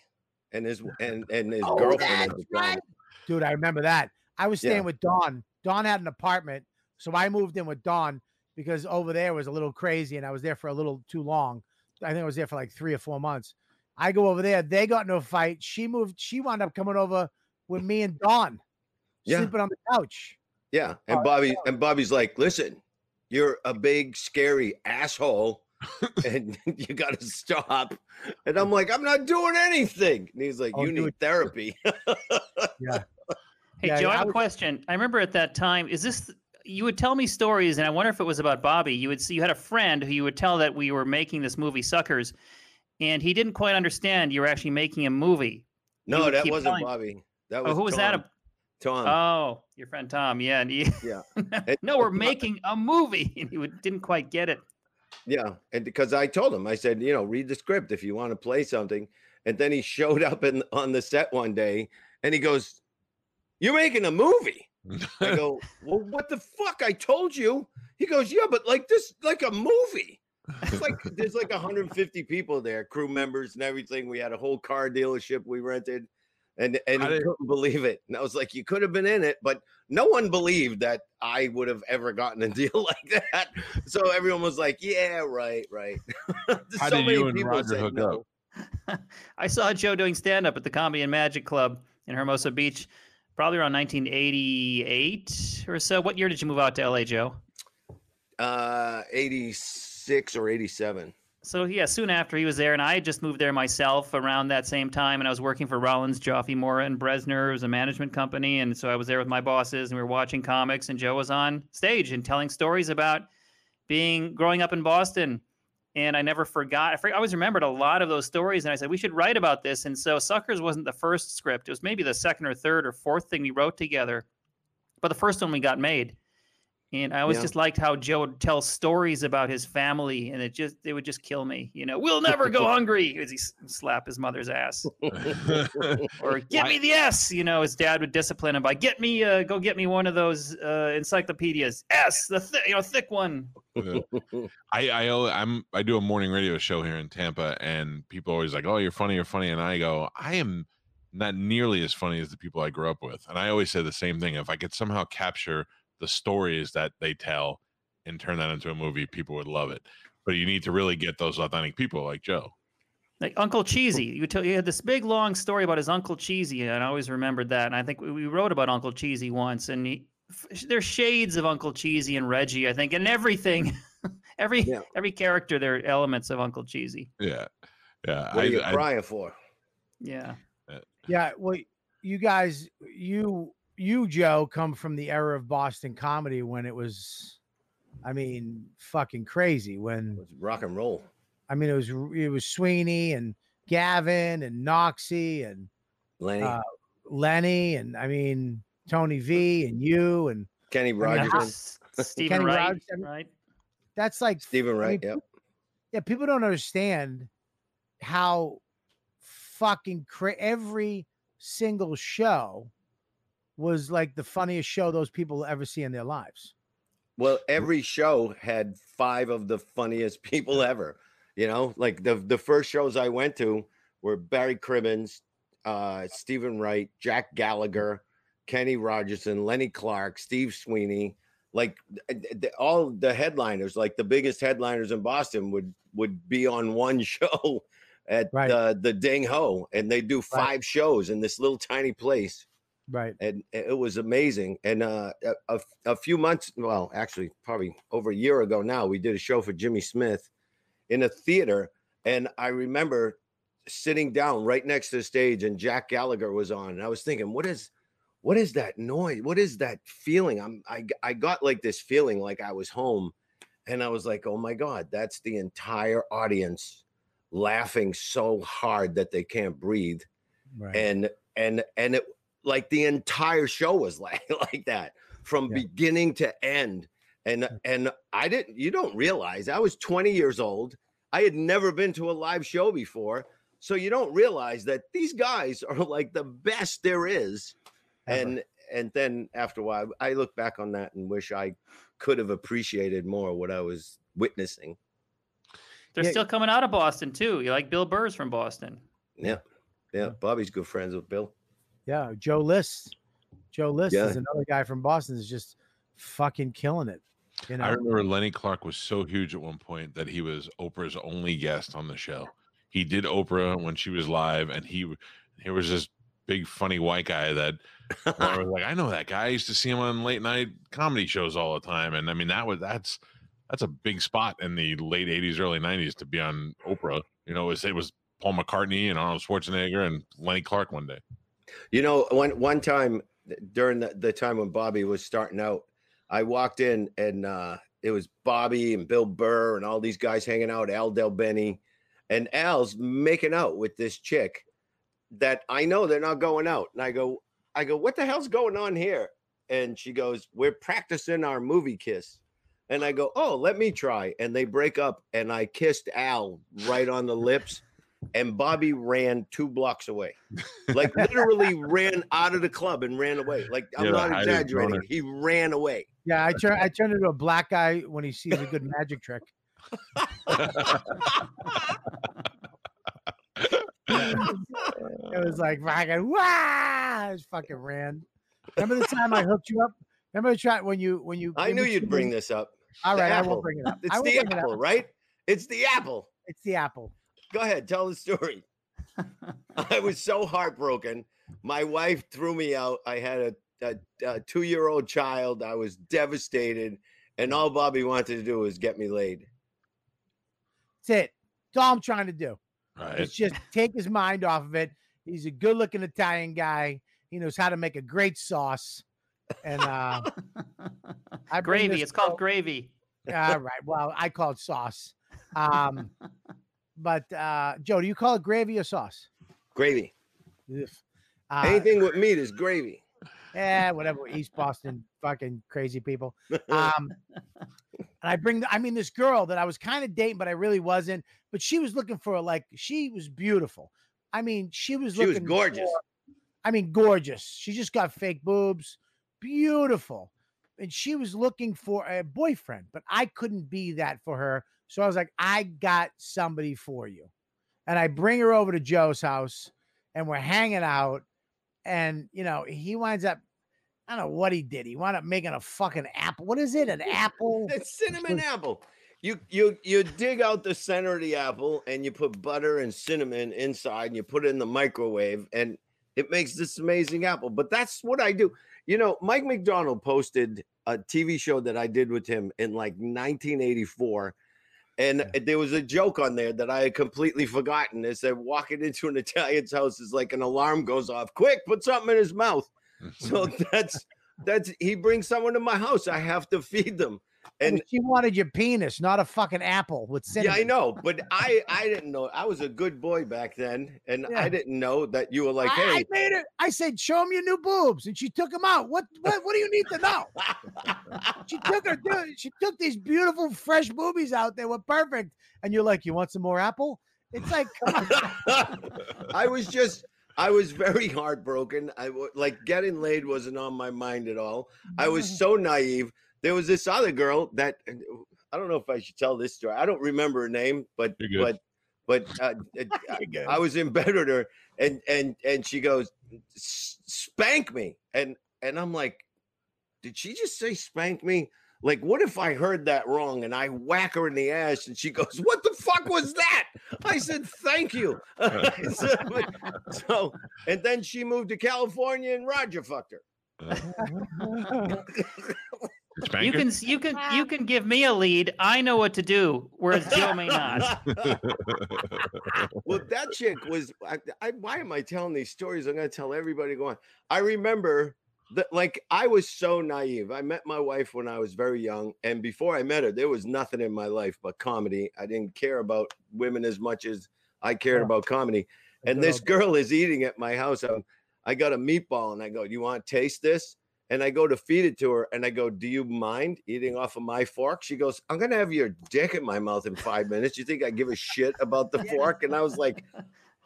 and his *laughs* and and his Oh, girlfriend. at that's right. Dude, I remember that. I was staying Yeah. with Dawn. Dawn had an apartment, so I moved in with Dawn because over there was a little crazy, and I was there for a little too long. I think I was there for like three or four months. I go over there. They got into a fight. She moved. She wound up coming over with me and Dawn, Yeah. sleeping on the couch. Yeah, and Oh, Bobby and Bobby's like, "Listen, you're a big, scary asshole. *laughs* and you got to stop. And I'm like, I'm not doing anything. And he's like, Oh, you need it. therapy. *laughs* Yeah. Hey, Yeah, Joe, I I have a question. I remember at that time, is this you would tell me stories, and I wonder if it was about Bobby. You would see you had a friend who you would tell that we were making this movie Suckers, and he didn't quite understand you were actually making a movie. No, that wasn't telling- Bobby. That oh, was Oh, who was that? Tom. Tom. Oh, your friend Tom. Yeah, and he, Yeah. *laughs* no, we're making a movie, and he would, didn't quite get it. Yeah, and because I told him, I said, you know, read the script if you want to play something. And then he *laughs* showed up in on the set one day, and he goes, "You're making a movie." I *laughs* go, "Well, what the fuck? I told you." He goes, "Yeah, but like this, like a movie." It's like there's like 150 people there, crew members and everything. We had a whole car dealership we rented, and and How he did- couldn't believe it. And I was like, "You could have been in it," but no one believed that I would have ever gotten a *laughs* deal like that. So everyone was like, "Yeah, right, right." *laughs* How so did you and Roger hook no. up? *laughs* I saw Joe doing stand up at the Comedy and Magic Club in Hermosa Beach, probably around 1988 or so. What year did you move out to LA, Joe? Uh, 86 or 87. So yeah, soon after he was there, and I had just moved there myself around that same time, and I was working for Rollins, Joffe, Morra, and Brezner. It was a management company, and so I was there with my bosses, and we were watching comics, and Joe was on stage and telling stories about being growing up in Boston. And I never forgot. I, always remembered a lot of those stories, and I said we should write about this. And so Suckers wasn't the first script; it was maybe the second or third or fourth thing we wrote together. But the first one we got made. And I always Yeah. just liked how Joe would tell stories about his family, and it just it would just kill me. You know, we'll never go *laughs* hungry as he s- slap his mother's ass, *laughs* or *laughs* get me the S. You know, his dad would discipline him by get me, uh, go get me one of those uh, encyclopedias. S, the th- you know thick one. Yeah. I I I'm I do a morning radio show here in Tampa, and people always like, "Oh, you're funny, you're funny," and I go, "I am not nearly as funny as the people I grew up with." And I always say the same thing: if I could somehow capture the stories that they tell and turn that into a movie, people would love it. But you need to really get those authentic people like Joe. Like Uncle Cheesy, you tell you had this big long story about his Uncle Cheesy, and I always remembered that. And I think we, we wrote about Uncle Cheesy once, and he, f- there's shades of Uncle Cheesy and Reggie, I think, and everything, *laughs* every Yeah. every character, there are elements of Uncle Cheesy. Yeah, yeah. What are you I, I, crying for? Yeah, uh, Yeah, well, you guys, you you Joe come from the era of Boston comedy when it was, I mean, fucking crazy. When It was rock and roll. I mean, it was it was Sweeney and Gavin and Noxie and Lenny, uh, Lenny and I mean Tony V and you and Kenny Rogers, how- S- Steven Kenny Wright, Rogers, I mean- right? that's like Steven I Wright. mean, Yep. yeah, people don't understand how fucking cra- every single show was like the funniest show those people ever see in their lives. Well, every show had five of the funniest *laughs* people ever. You know, like the the first shows I went to were Barry Crimmins, uh, Steven Wright, Jack Gallagher, Kenny Rogerson, Lenny Clarke, Steve Sweeney. Like th- th- all the headliners, like the biggest headliners in Boston, would would be on one *laughs* show at Right. the the Ding Ho, and they do five shows in this little tiny place Right. and it was amazing. And uh, a, a, few months, well, actually, probably over a year ago now, we did a show for Jimmy Smith in a theater, and I remember sitting down right next to the stage, and Jack Gallagher was on, and I was thinking, what is, what is that noise? What is that feeling? I'm, I I got like this feeling like I was home, and I was like, oh my god, that's the entire audience laughing so hard that they can't breathe Right. and and and it like the entire show was *laughs* like like that from Yeah. beginning to end and mm. and i didn't you don't realize i was 20 years old i had never been to a live show before so you don't realize that these guys are like the best there is Ever. and and then after a while i look back on that and wish i could have appreciated more what i was witnessing They're Yeah. still coming out of Boston too. You like Bill Burr's from Boston. yeah yeah bobby's good friends with bill yeah, Joe List. Joe List Yeah. is another guy from Boston is just fucking killing it. You know, I remember Lenny Clarke was so huge at one point that he was Oprah's only guest on the show. He did Oprah when she was live, and he he was this big funny white guy that I was like, *laughs* I know that guy. I used to see him on late night comedy shows all the time, and I mean that was that's that's a big spot in the late '80s, early '90s to be on Oprah. You know, it was, it was Paul McCartney and Arnold Schwarzenegger and Lenny Clarke one day. You know, one one time during the, the time when Bobby was starting out, I walked in and uh, it was Bobby and Bill Burr and all these guys hanging out, Al Del Bene, and Al's making out with this chick that I know they're not going out. And I go, I go, what the hell's going on here? And she goes, We're practicing our movie kiss. And I go, Oh, let me try. And they break up, and I kissed Al right on the lips. And Bobby ran two blocks away, like *laughs* literally ran out of the club and ran away. Like I'm Yeah, not exaggerating. He ran away. Yeah, I turn I turn into a black guy when he sees a good magic trick. It was like fucking wow! I just fucking ran. Remember the time I hooked you up? Remember the time when you when you? I knew you you'd bring me- this up. All the right, I won't bring it up. It's the bring it up. apple, right? It's the apple. It's the apple. Go ahead, tell the story. *laughs* I was so heartbroken. My wife threw me out. I had a, a, a two year old child. I was devastated. And all Bobby wanted to do was get me laid. That's it. That's all I'm trying to do. Right. It's just take his mind off of it. He's a good looking Italian guy. He knows how to make a great sauce. And uh *laughs* I gravy. It's called gravy. All right. Well, I call it sauce. Um, *laughs* but uh, Joe, do you call it gravy or sauce? Gravy. Uh, Anything with meat is gravy. Yeah, whatever. East Boston, fucking crazy people. *laughs* Um, and I bring, the, I mean, this girl that I was kind of dating, but I really wasn't. But she was looking for like, she was beautiful. I mean, she was She was looking gorgeous. for- I mean, gorgeous. She just got fake boobs, beautiful. And she was looking for a boyfriend, but I couldn't be that for her. So I was like, I got somebody for you. And I bring her over to Joe's house and we're hanging out. And, you know, he winds up, I don't know what he did. He wound up making a fucking apple. What is it? An *laughs* apple? It's cinnamon *laughs* apple. You you you dig out the center of the apple and you put butter and cinnamon inside and you put it in the microwave and it makes this amazing apple. But that's what I do. You know, Mike McDonald posted a TV show that I did with him in like 1984. And there was a joke on there that I had completely forgotten. It said walking into an Italian's house is like an alarm goes off. Quick, put something in his mouth. So *laughs* that's that's he brings someone to my house. I have to *laughs* feed them. And she wanted your penis, not a fucking apple with cinnamon. yeah, I know, *laughs* but I I didn't know. I was a good boy back then, and Yeah. I didn't know that you were like, I, hey. I made her. I said, "Show him your new boobs," and she took them out. What? What? What do you need to know? *laughs* She took her. She took these beautiful, fresh boobies out. They were perfect. And you're like, "You want some more apple?" It's like. *laughs* I was just, I was very heartbroken. I like getting laid wasn't on my mind at all. I was so naive. There was this other girl that uh, I don't know if I should tell this story. I don't remember her name, but but but uh, uh *laughs* I- I was in bed with her, and and and she goes, "Spank me," and and I'm like, "Did she just say spank me?" Like, what if I heard that wrong and I whack her in the ass and she goes, What the fuck was that? I said, Thank you. *laughs* so, so- and then she moved to California and Roger fucked her. *laughs* Spank You can you can you can give me a lead. I know what to do, whereas Joe may not. *laughs* *laughs* well, that chick was. I, I, why am I telling these stories? I'm going to tell everybody going. I remember that, like, I was so naive. I met my wife when I was very young, and before I met her, there was nothing in my life but comedy. I didn't care about women as much as I cared Yeah. about comedy. And this girl is eating at my house. i I got a meatball, and I go, you want to taste this?" And I go to feed it to her, and I go, "Do you mind eating off of my fork?" She goes, "I'm gonna have your dick in my mouth in five minutes. You think I give a shit about the fork?" And I was like,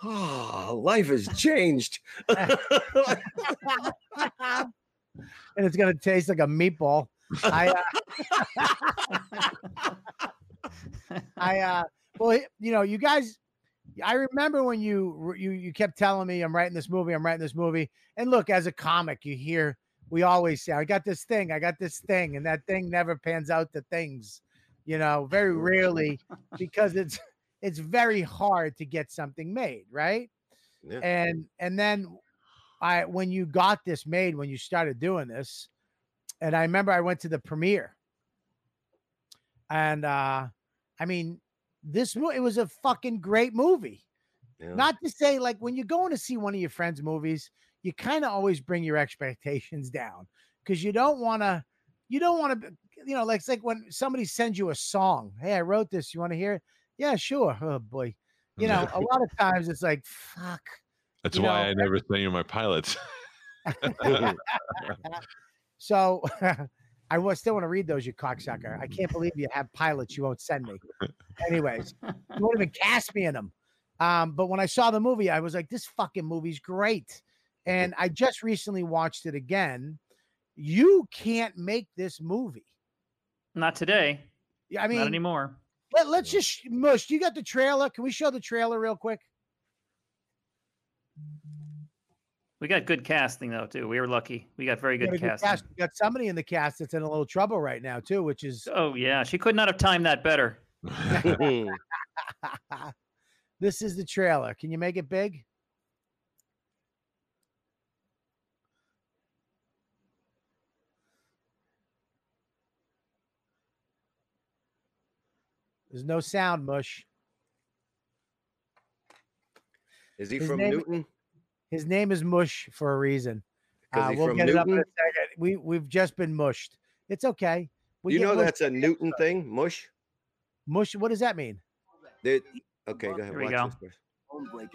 "Oh, life has changed." *laughs* and it's gonna taste like a meatball. I, uh, *laughs* I, uh, well, you know, you guys. I remember when you you you kept telling me I'm writing this movie, I'm writing this movie, and look, as a comic, you hear we always say, "I got this thing, I got this thing," and that thing never pans out to things, you know, very rarely *laughs* because it's it's very hard to get something made, right? Yeah. And and then I when you got this made, when you started doing this, and I remember I went to the premiere, and uh, I mean, this it was a fucking great movie. Yeah. Not to say like when you're going to see one of your friends' movies, you kind of always bring your expectations down because you don't want to, you don't want to, you know, like it's like when somebody sends you a song. Hey, I wrote this. You want to hear it? Yeah, sure. Oh boy, you know, a *laughs* lot of times it's like fuck. That's you why know, I never send you my pilots. *laughs* *laughs* So I was still want to read those, you cocksucker. I can't believe you have pilots you won't send me. Anyways, you won't even cast me in them. Um, but when I saw the movie, I was like, this fucking movie's great. And I just recently watched it again. You can't make this movie. Not today. Yeah, I mean, not anymore. let, let's just mush. You got the trailer. Can we show the trailer real quick? We got good casting though too. We were lucky. We got very We got good good casting. cast. We got somebody in the cast that's in a little trouble right now, too, which is Oh yeah, she could not have timed that better. *laughs* *laughs* this is the trailer. Can you make it big? There's no sound, Mush. Is he His from name- Newton? His name is Mush for a reason. Because Uh, we'll from get it up in a Newton. second. We we've just been mushed. It's okay. We you know that's a Newton thing, mush. mush. What does that mean? They- okay, go ahead. Here we watch go. this first. All right,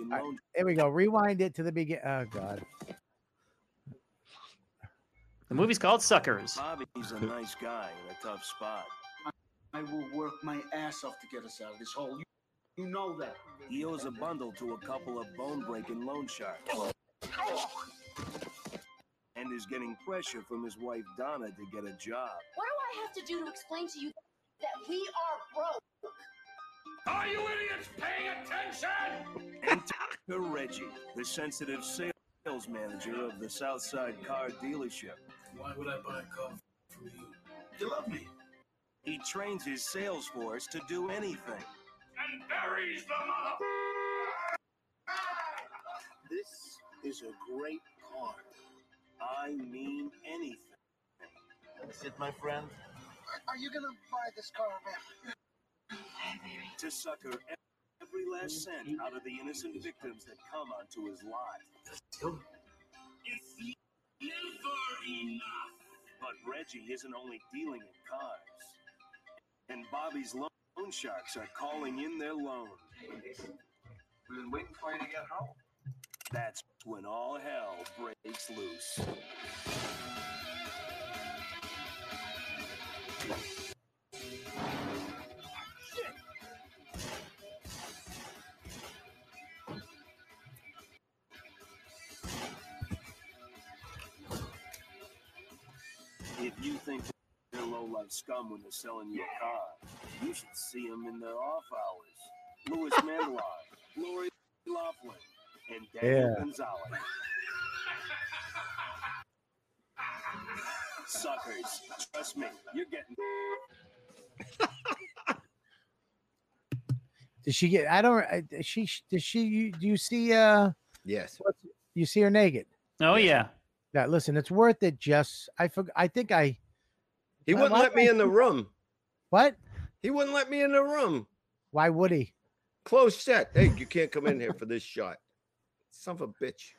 There we go. Rewind it to the beginning. Oh God. The movie's called Suckers. Bobby's a nice guy in a tough spot. I will work my ass off to get us out of this hole. You, you know that. He owes a bundle to a couple of bone-breaking loan sharks. And is getting pressure from his wife Donna to get a job. What do I have to do to explain to you that we are broke? Are you idiots paying attention? Enter Reggie, the sensitive sales manager of the Southside Car Dealership. Why would I buy a car from you? You love me. He trains his sales force to do anything. And buries the mother. This is a great car. I mean anything. That's it, my friend. Are, are you gonna buy this car, man? To sucker every last cent out of the innocent victims that come onto his lot. It's never enough. But Reggie isn't only dealing in cars. And Bobby's loan sharks are calling in their loan. We've been waiting for you to get home. That's when all hell breaks loose. They're low-life scum when they're selling you a car, you should see them in their off hours. Louis Mandylor, *laughs* Lori Loughlin, and Daniel Yeah. Benzali. Suckers, trust me, you're getting *laughs* Did she get? I don't. I- she? Does she? you- Do you see? Uh, Yes. you see her naked? Oh yeah. Yeah. Listen, it's worth it. Just I forgot. I think I. He wouldn't let me in the room. What? He wouldn't let me in the room. Why would he? Close set. Hey, you can't come in here for this shot. Son of a bitch.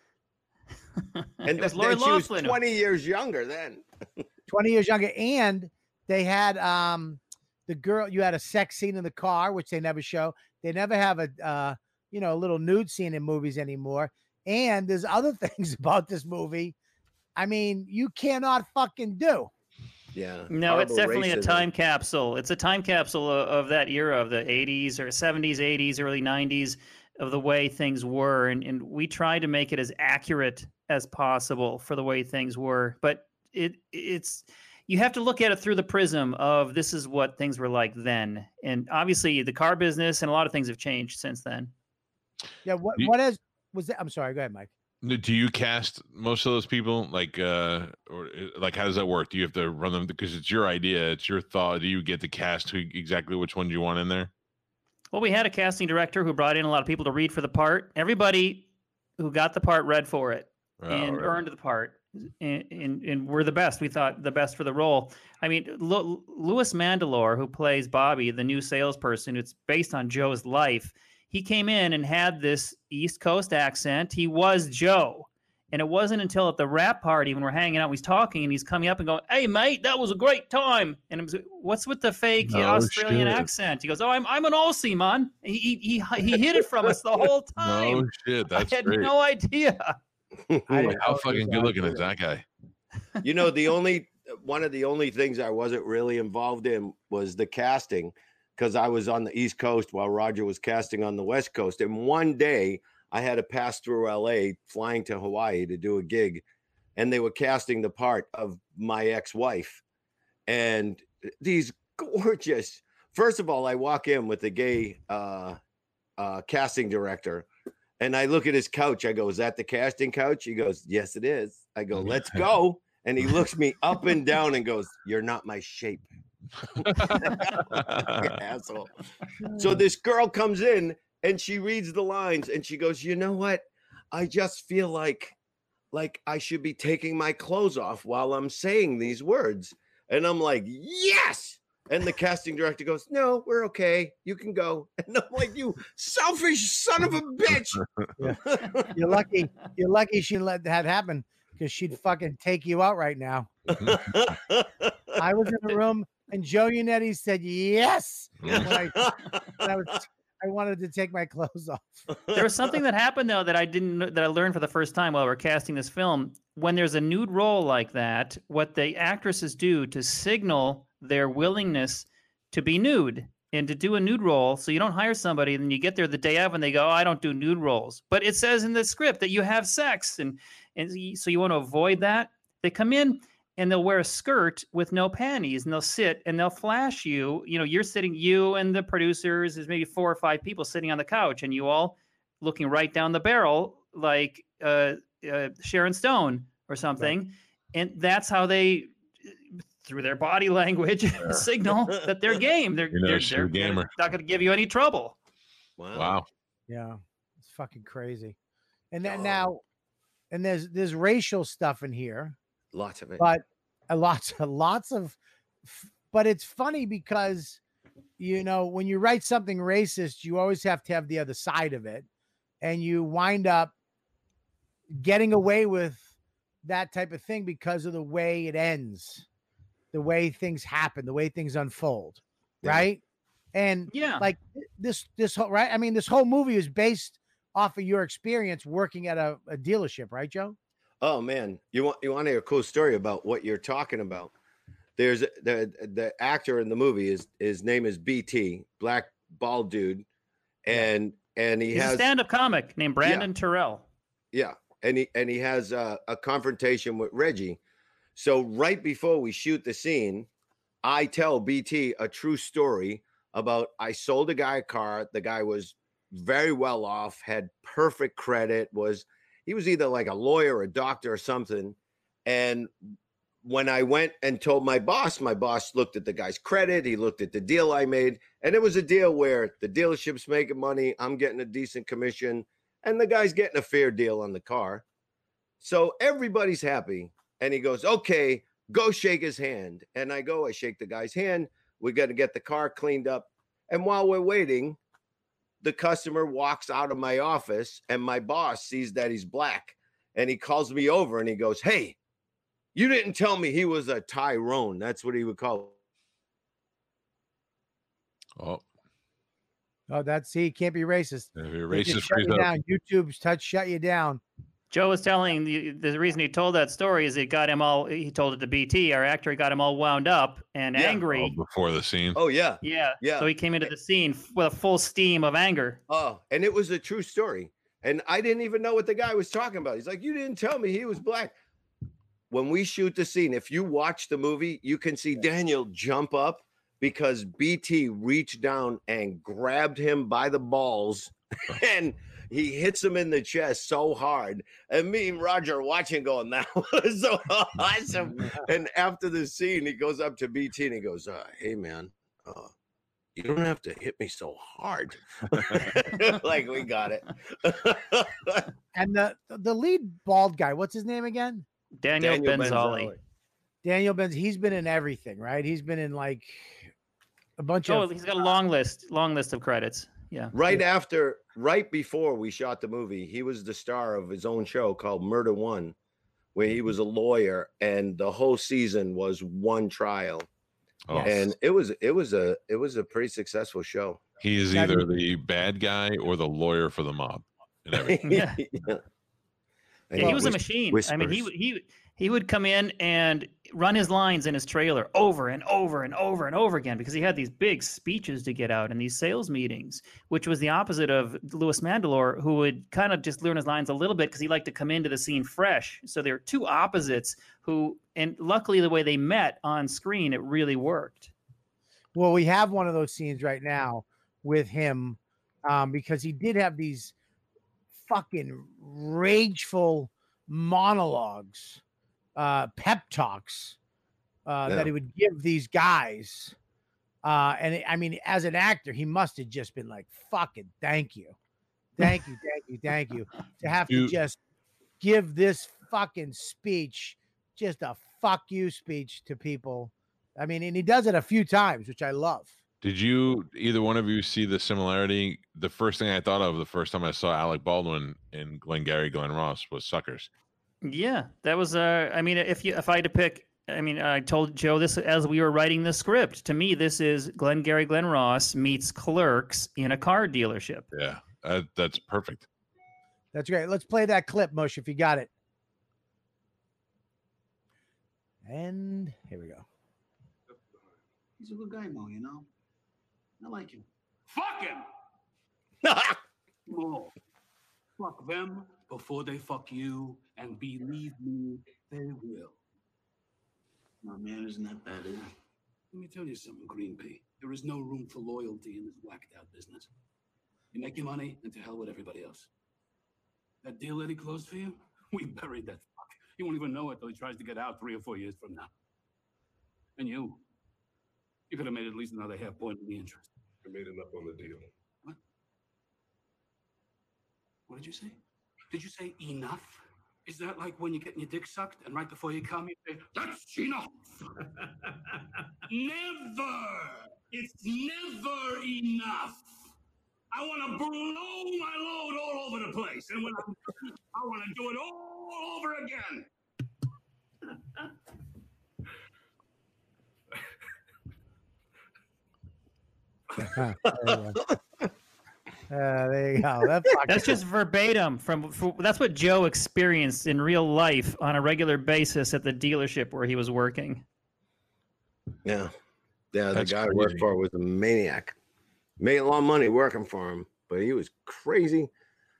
*laughs* And that's was th- Lori then she was Loughlin. 20 years younger then. *laughs* 20 years younger and they had um the girl you had a sex scene in the car which they never show they never have a uh you know a little nude scene in movies anymore and there's other *laughs* things about this movie i mean you cannot fucking do Yeah. No, it's horrible definitely a time capsule. It's a time capsule of, of that era of the 80s or 70s, 80s, early 90s of the way things were. And, and we tried to make it as accurate as possible for the way things were. But it it's you have to look at it through the prism of this is what things were like then. And obviously the car business and a lot of things have changed since then. yeah what You- what is was that i'm sorry go ahead mike N- Do you cast most of those people? Like, uh, or uh, like, how does that work? Do you have to run them because it's your idea, it's your thought? Do you get to cast who exactly which ones you want in there? Well, we had a casting director who brought in a lot of people to read for the part. Everybody who got the part read for it. Oh, and right. earned the part. and, and, and we're the best. We thought the best for the role. I mean, Louis Mandylor, who plays Bobby, the new salesperson, it's based on Joe's life. He came in and had this East Coast accent. He was Joe. And it wasn't until at the wrap party when we're hanging out, he's talking and he's coming up and going, Hey, mate, that was a great time. And I was, what's with the fake No Australian shit. accent? He goes, Oh, I'm, I'm an Aussie, man. He, he, he, he hid it from us the whole *laughs* time. No shit. That's I had great. no idea. *laughs* I Like, how fucking good looking is that guy? you know, the only one of the only things I wasn't really involved in was the casting because I was on the East Coast while Roger was casting on the West Coast. And one day I had to pass through LA flying to Hawaii to do a gig, and they were casting the part of my ex-wife. And these gorgeous, first of all, I walk in with the gay uh uh casting director. And I look at his couch. I go, Is that the casting couch? He goes, Yes, it is. I go, Let's go. And he looks me up and down and goes, You're not my shape. You *laughs* asshole. So this girl comes in and she reads the lines and she goes, You know what? I just feel like like I should be taking my clothes off while I'm saying these words. And I'm like, Yes. And the casting director goes, No, we're okay. You can go. *laughs* And I'm like, You selfish son of a bitch. *laughs* You're lucky. You're lucky she let that happen because she'd fucking take you out right now. I was in the room and Joe Yannetty said yes. When I, when I was *laughs* I wanted to take my *laughs* clothes off. there was something that happened though that I didn't kn- that I learned for the first time while we are casting this film. When there's a nude role like that, what the actresses do to signal their willingness to be nude and to do a nude role, so you don't hire somebody and then you get there the day of and they go, oh, "I don't do nude roles," but it says in the script that you have sex, and and so you want to avoid that. They come in and they'll wear a skirt with no panties and they'll sit and they'll flash you you know you're sitting you and the producers there's maybe four or five people sitting on the couch and you all looking right down the barrel like uh, uh, sharon stone or something and that's how they through their body *laughs* language *laughs* signal that they're game. They're, You know, they're, they're, they're not going to give you any trouble. Wow. Yeah, it's fucking crazy. And then Oh. now, and there's there's racial stuff in here, Lots of it. but a lots *laughs* lots of, but it's funny because, you know, when you write something racist, you always have to have the other side of it, and you wind up getting away with that type of thing because of the way it ends, the way things happen, the way things unfold, Yeah. right? And yeah like this this whole right i mean this whole movie is based off of your experience working at a, a dealership right joe Oh man, you want you want to hear a cool story about what you're talking about? There's the the actor in the movie is his name is BT, black bald dude, and and he he's a has stand-up comic named brandon terrell yeah, and he and he has a, a confrontation with Reggie. So right before we shoot the scene, I tell BT a true story about I sold a guy a car. The guy was very well off, had perfect credit, was he was either like a lawyer, or a doctor, or something. And when I went and told my boss, my boss looked at the guy's credit, he looked at the deal I made, and it was a deal where the dealership's making money, I'm getting a decent commission, and the guy's getting a fair deal on the car. So everybody's happy. And he goes, Okay, go shake his hand. And I go, I shake the guy's hand. We got to get the car cleaned up. And while we're waiting, the customer walks out of my office, and my boss sees that he's black. And he calls me over and he goes, Hey, you didn't tell me he was a Tyrone. That's what he would call Oh, oh that's he can't be racist if you're racist, shut you down youtube's touch shut you down Joe was telling the the reason he told that story is it got him all. He told it to BT, our actor. It got him all wound up and Yeah. Oh, angry. before the scene. Oh, yeah. Yeah, Yeah. So he came into the scene with a full steam of anger. Oh, and it was a true story. And I didn't even know what the guy was talking about. He's like, You didn't tell me he was black. When we shoot the scene, if you watch the movie, you can see Daniel jump up because BT reached down and grabbed him by the balls *laughs* and he hits him in the chest so hard. And me and Roger watching going, That *laughs* was so awesome. *laughs* And after the scene, he goes up to BT and he goes, uh, Hey, man. Uh, you don't have to hit me so hard. *laughs* like we got it. and the the lead bald guy what's his name again Daniel, Benzali. Daniel Benz, he's been in everything, right? He's been in like a bunch Oh, of he's got a long list, long list of credits. Yeah. Right after, right before we shot the movie, he was the star of his own show called Murder One, where he mm-hmm. was a lawyer, and the whole season was one trial, Oh, and it was it was a it was a pretty successful show. he is either the bad guy or the lawyer for the mob. And *laughs* everything. Yeah. And Yeah, he was a whis- machine. I mean, he he he would come in and run his lines in his trailer over and over and over and over again because he had these big speeches to get out and these sales meetings, which was the opposite of Louis Mandylor, who would kind of just learn his lines a little bit because he liked to come into the scene fresh. So there are two opposites who, and luckily the way they met on screen, it really worked. Well, we have one of those scenes right now with him um, because he did have these fucking rageful monologues, uh, pep talks uh, Yeah. that he would give these guys. Uh, and I mean, as an actor, he must have just been like, fucking thank you. Thank you, thank you, thank you. *laughs* To have to just give this fucking speech, just a fuck you speech to people. I mean, and he does it a few times, which I love. Did you either one of you see the similarity? The first thing I thought of the first time I saw Alec Baldwin in Glengarry Glen Ross was Suckers. Yeah, that was. Uh, I mean, if you if I had to pick, I mean, I told Joe this as we were writing the script. To me, this is Glenn Glengarry Glen Ross meets Clerks in a car dealership. Yeah, that, that's perfect. That's great. Let's play that clip, Mush, if you got it. And here we go. He's a good guy, Mo, you know? I like him. Fuck him! Mo, fuck them before they fuck you, and believe me, they will. My man, isn't that bad, is it? Let me tell you something, Green Pea. There is no room for loyalty in this whacked out business. You make your money, and to hell with everybody else. That deal that he closed for you, *laughs* we buried that fuck. He won't even know it till he tries to get out three or four years from now. And you, you could have made at least another half point in the interest. I made enough on the deal. What? What did you say? Did you say enough? Is that like when you're getting your dick sucked and right before you come, you say, That's enough? never! It's never enough! I want to blow my load all over the place. And when I'm I want to do it all over again. *laughs* there you go. Uh, there you go. *laughs* That That's just verbatim from. from that's what Joe experienced in real life on a regular basis at the dealership where he was working. Yeah. Yeah, the That's guy I worked for was a maniac. Made a lot of money working for him, but he was crazy.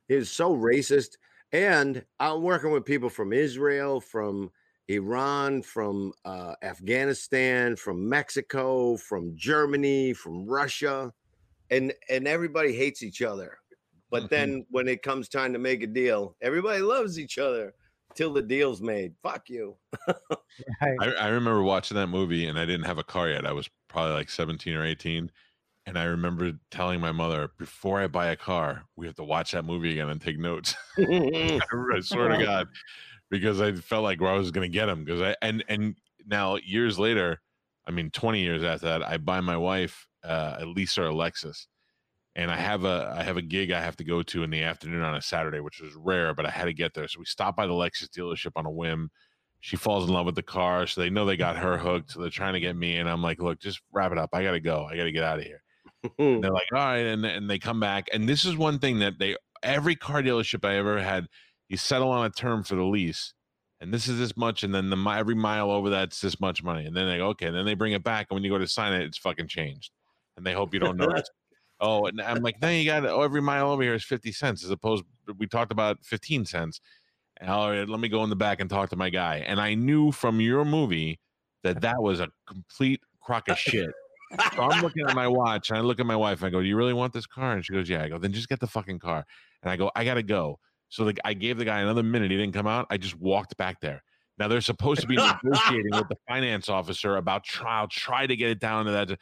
He was so racist. And I'm working with people from Israel, from Iran, from uh, Afghanistan, from Mexico, from Germany, from Russia, and and everybody hates each other. But Mhm. then when it comes time to make a deal, everybody loves each other till the deal's made. Fuck you. *laughs* Right. I, I remember watching that movie and I didn't have a car yet. I was probably like 17 or 18. And I remember telling my mother, before I buy a car, we have to watch that movie again and take notes. *laughs* *laughs* I, I swear to God, because I felt like where I was going to get them. Because I and and now years later, I mean, 20 years after that, I buy my wife uh, Lisa or Lexus, and I have a I have a gig I have to go to in the afternoon on a Saturday, which was rare, but I had to get there. So we stopped by the Lexus dealership on a whim. She falls in love with the car, so they know they got her hooked. So they're trying to get me, and I'm like, "Look, just wrap it up. I got to go. I got to get out of here." They're like, all right, and and they come back, and this is one thing that they every car dealership I ever had, you settle on a term for the lease, and this is this much, and then the every mile over that's this much money, and then they go, okay, and then they bring it back, and when you go to sign it, it's fucking changed, and they hope you don't notice. *laughs* Oh, and I'm like, then you got oh, every mile over here is fifty cents, as opposed we talked about fifteen cents. And, All right, uh, let me go in the back and talk to my guy, and I knew from your movie that that was a complete crock of shit. So I'm looking at my watch and I look at my wife and I go, Do you really want this car? And she goes, Yeah. I go, Then just get the fucking car. And I go, I got to go. So the, I gave the guy another minute. He didn't come out. I just walked back there. Now they're supposed to be *laughs* negotiating with the finance officer about trial, try to get it down to that.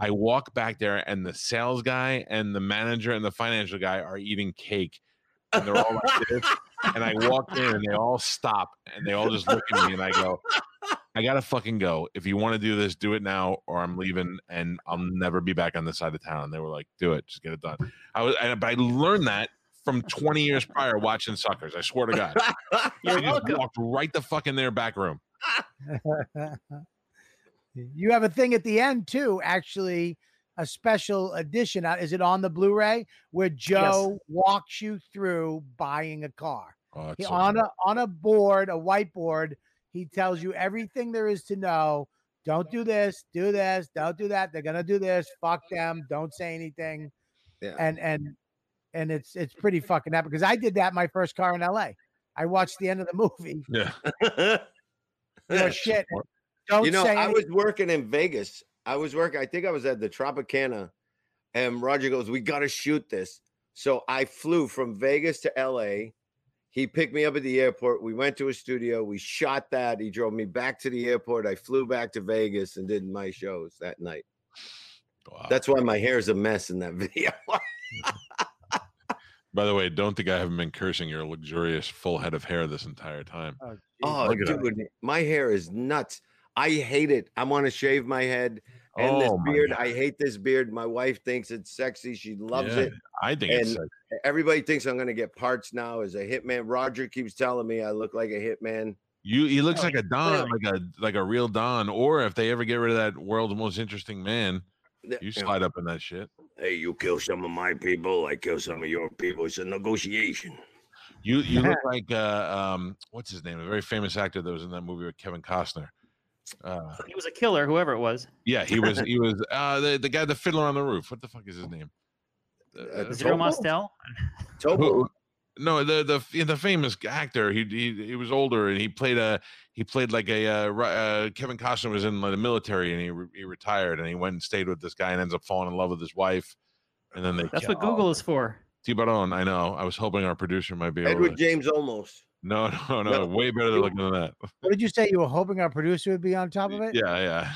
I walk back there and the sales guy and the manager and the financial guy are eating cake and they're all like this. And I walk in and they all stop and they all just look at me and I go, I gotta fucking go. If you want to do this, do it now, or I'm leaving and I'll never be back on this side of town. And they were like, do it, just get it done. I was, and, but I learned that from 20 years prior watching suckers. I swear to God. *laughs* You're I just welcome. walked right the fuck in their back room. *laughs* you have a thing at the end too, actually, a special edition. uh, Is it on the Blu-ray where Joe walks you through buying a car? Oh, He, so on cool. a on a board, a whiteboard, he tells you everything there is to know. Don't do this, do this, don't do that. They're gonna do this. Fuck them. Don't say anything. Yeah. And and and it's it's pretty fucking epic because I did that in my first car in LA. I watched the end of the movie. yeah. No *laughs* shit. Don't you know, say I any- was working in Vegas. I was working, I think I was at the Tropicana, and Roger goes, We got to shoot this. So I flew from Vegas to LA. He picked me up at the airport. We went to a studio. We shot that. He drove me back to the airport. I flew back to Vegas and did my shows that night. Wow. That's why my hair is a mess in that *laughs* video. By the way, don't think I haven't been cursing your luxurious full head of hair this entire time. Oh, oh, Look at that. dude, my hair is nuts. I hate it. I want to shave my head and this Oh my beard. I hate this beard. My wife thinks it's sexy. She loves Yeah, it. I think it's and sexy. everybody thinks I'm gonna get parts now as a hitman. Roger keeps telling me I look like a hitman. You he looks Oh, like a Don, really? like a like a real Don. Or if they ever get rid of that world's most interesting man, you slide up in that shit. Hey, you kill some of my people, I kill some of your people. It's a negotiation. You you look *laughs* like uh um what's his name? A very famous actor that was in that movie with Kevin Costner. Uh He was a killer, whoever it was. yeah, he was he was *laughs* uh the, the guy the fiddler on the roof. What the fuck is his name? Uh, Zero Mostel. Topol. Who- no, the the the famous actor. He he he was older and he played a he played like a uh, uh Kevin Costner was in the military and he re- he retired and he went and stayed with this guy and ends up falling in love with his wife. And then they That's kill- what Google is for. Tiburon, I know. I was hoping our producer might be able Edward to. James Olmos. No, *laughs* no, no, No, way better than looking than that. *laughs* What did you say? You were hoping our producer would be on top of it? Yeah,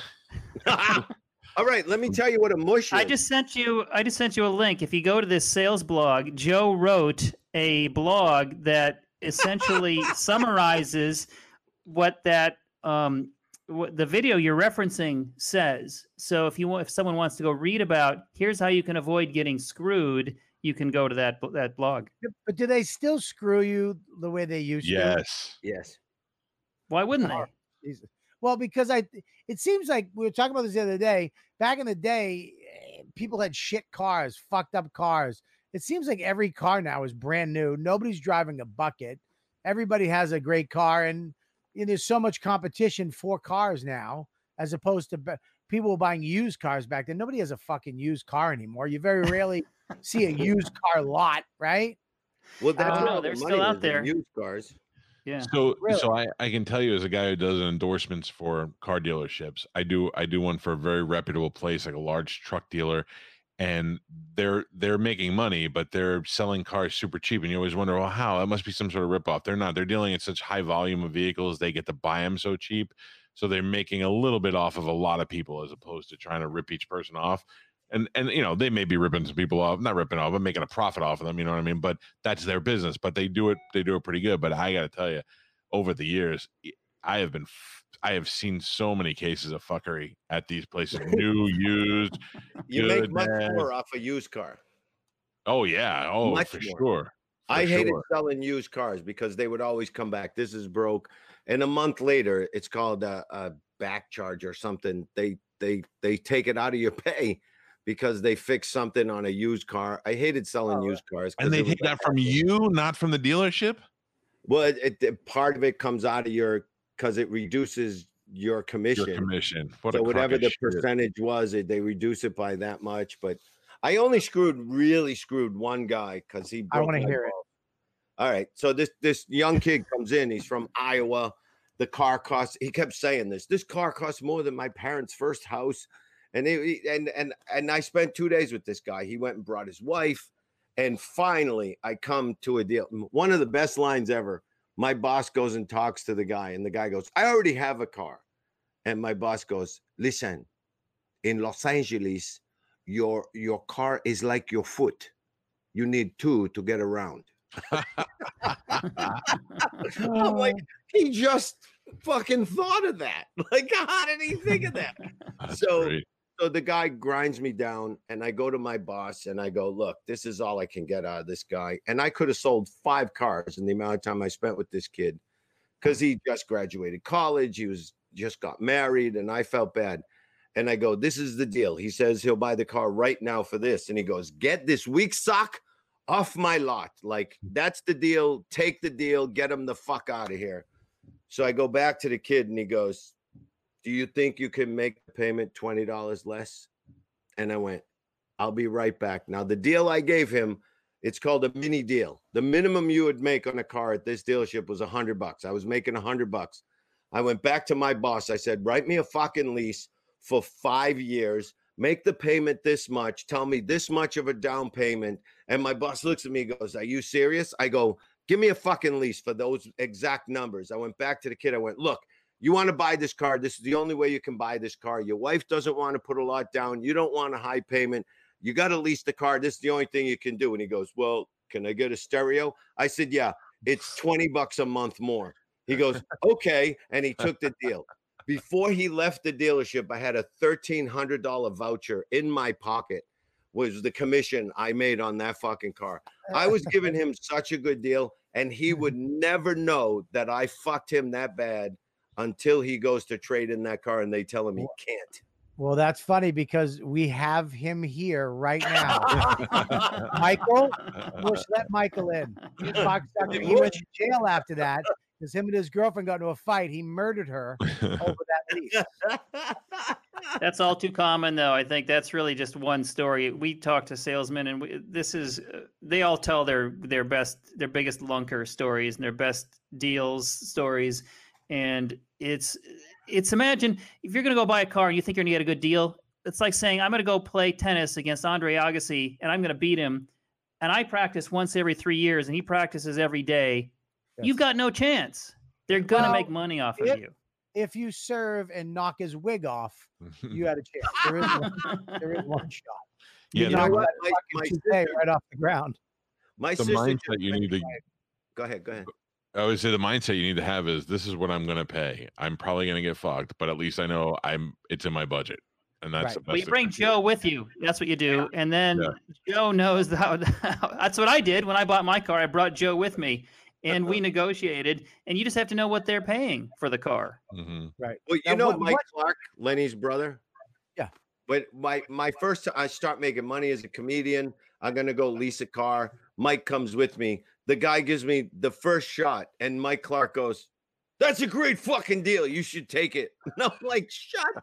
yeah. *laughs* All right, let me tell you what a mush is. I just sent you. I just sent you a link. If you go to this sales blog, Joe wrote a blog that essentially summarizes what that um, what the video you're referencing says. So if you want, if someone wants to go read about, here's how you can avoid getting screwed. You can go to that that blog. But do they still screw you the way they used to? Yes. yes. Why wouldn't they? Jesus. Well, because I, it seems like we were talking about this the other day. Back in the day, eh, people had shit cars, fucked up cars. It seems like every car now is brand new. Nobody's driving a bucket. Everybody has a great car, and, and there's so much competition for cars now, as opposed to ba- people were buying used cars back then. Nobody has a fucking used car anymore. You very rarely see a used *laughs* car lot, right? Well, that's um, don't where know, all the they're still money out there. Used cars. Yeah. So Really? so I, I can tell you as a guy who does endorsements for car dealerships, I do I do one for a very reputable place like a large truck dealer and they're they're making money, but they're selling cars super cheap. And you always wonder, well, how? That must be some sort of ripoff. They're not. They're dealing in such high volume of vehicles, they get to buy them so cheap. So they're making a little bit off of a lot of people as opposed to trying to rip each person off. And and you know, they may be ripping some people off, not ripping off, but making a profit off of them, you know what I mean? But that's their business. But they do it, they do it pretty good. But I gotta tell you, over the years, I have been I have seen so many cases of fuckery at these places, *laughs* new, used. You make much more off a used car. Oh yeah, oh Much for more. sure. I hated sure. selling used cars because they would always come back. This is broke, and a month later, it's called a, a back charge or something. They they they take it out of your *laughs* pay because they fix something on a used car. I hated selling Oh, used cars And they take that from you, not from the dealership. Well, it, it- part of it comes out of your because it reduces your commission. Your commission. What so whatever the shit. percentage was, it, they reduce it by that much. But I only screwed, really screwed one guy because he. I wanna my hear it. All right, so this this young kid comes in. He's from Iowa. The car costs. He kept saying this. This car costs more than my parents' first house, and he- and and and I spent two days with this guy. He went and brought his wife, and finally I come to a deal. One of the best lines ever. My boss goes and talks to the guy, and the guy goes, "I already have a car." And my boss goes, "Listen, in Los Angeles, your your car is like your foot. You need two to get around." I'm like, *laughs* he just fucking thought of that. *laughs* Like, how did he think of that? *laughs* That's So- great. So the guy grinds me down, and I go to my boss and I go, Look, this is all I can get out of this guy. And I could have sold five cars in the amount of time I spent with this kid because he just graduated college. He was just got married, and I felt bad. And I go, This is the deal. He says he'll buy the car right now for this. And he goes, Get this weak sock off my lot. Like, mm. that's the deal. Take the deal. Get him the fuck out of here. So I go back to the kid and he goes, Do you think you can make the payment $20 less? And I went, I'll be right back. Now, the deal I gave him, it's called a mini deal. The minimum you would make on a car at this dealership was a hundred bucks. I was making a hundred bucks. I went back to my boss. I said, write me a fucking lease for five years, make the payment this much, tell me this much of a down payment. And my boss looks at me and goes, Are you serious? I go, Give me a fucking lease for those exact numbers. I went back to the kid. I went, Look, you want to buy this car. This is the only way you can buy this car. Your wife doesn't want to put a lot down. You don't want a high payment. You got to lease the car. This is the only thing you can do. And he goes, Well, can I get a stereo? I said, Yeah, it's 20 bucks a month more. He goes, *laughs* Okay. And he took the deal. Before he left the dealership, I had a $1,300 voucher in my pocket, was the commission I made on that fucking car. Uh, I was giving *laughs* him such a good deal, and he mm-hmm. would never know that I fucked him that bad until he goes to trade in that car and they tell him he can't. Well, that's funny because we have him here right now. *laughs* Michael, Bush, let Michael in. He's a cocksucker. He went to jail after that because him and his girlfriend got into a fight. He murdered her over that lease. *laughs* That's all too common, though. I think that's really just one story. We talk to salesmen, and we, this is uh, they all tell their their best, their biggest lunker stories and their best deals stories, and it's it's imagine if you're going to go buy a car and you think you're going to get a good deal. It's like saying I'm going to go play tennis against Andre Agassi and I'm going to beat him, and I practice once every three years and he practices every day. You've got no chance. They're going to Well, make money off of you. If you serve and knock his wig off, you *laughs* had a chance. There is one, there is one *laughs* shot. Yeah, You the, knock what? that My- my sister- right off the ground. My the mindset you need to to- Go ahead, go ahead. I always say the mindset you need to have is this is what I'm going to pay. I'm probably going to get fucked, but at least I know I'm it's in my budget, and that's Right. the Well, you bring thing to do. Joe with you. That's what you do, and then Yeah. Joe knows how. *laughs* That's what I did when I bought my car. I brought Joe with me, and we *laughs* negotiated. And you just have to know what they're paying for the car. Mhm. Right. Well, you Now, know what- Mike what- Clarke, Lenny's brother. Yeah. But my my first I start making money as a comedian. I'm gonna go lease a car. Mike comes with me. The guy gives me the first shot, and Mike Clarke goes, "That's a great fucking deal. You should take it." *laughs* And I'm like, "Shut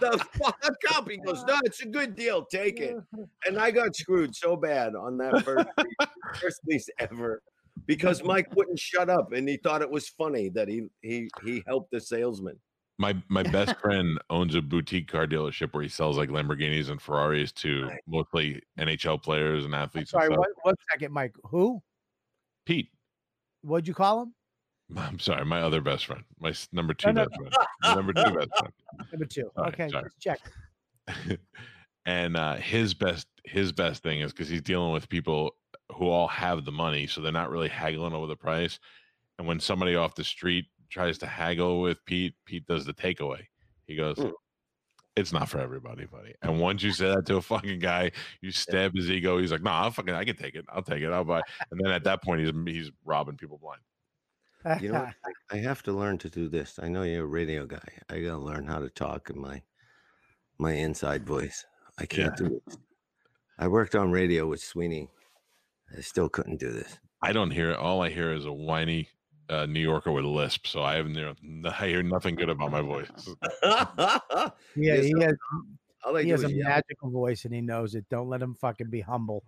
the fuck up!" He goes, "No, it's a good deal. Take it." *laughs* And I got screwed so bad on that first lease, first lease ever because *laughs* Mike wouldn't shut up, and he thought it was funny that he he he helped the salesman. My my best *laughs* friend owns a boutique car dealership where he sells like Lamborghinis and Ferraris to Right. mostly NHL players and athletes. Sorry, and stuff. one, one second, Mike. Who? Pete. What'd you call him? *laughs* I'm sorry, my other best friend, my number two no, best friend, number two best friend. Number two. All right, okay, sorry. just check. and uh, his best his best thing is because he's dealing with people who all have the money, so they're not really haggling over the price. And when somebody off the street tries to haggle with Pete, Pete does the takeaway. He goes, Mm. "It's not for everybody, buddy." And once you say that to a fucking guy, you stab his ego. He's like, "Nah, I'll fucking, I can take it. I'll take it. I'll buy." And then at that point, he's he's robbing people blind. You know, what? *laughs* I I have to learn to do this. I know you're a radio guy. I gotta learn how to talk in my my inside voice. I can't do it. I worked on radio with Sweeney. I still couldn't do this. I don't hear it. All I hear is a whiny uh, New Yorker with a lisp. So I have no, I hear nothing good about my voice. *laughs* *laughs* Yeah, Yes, he has, I he has a yell. magical voice and he knows it. Don't let him fucking be humble.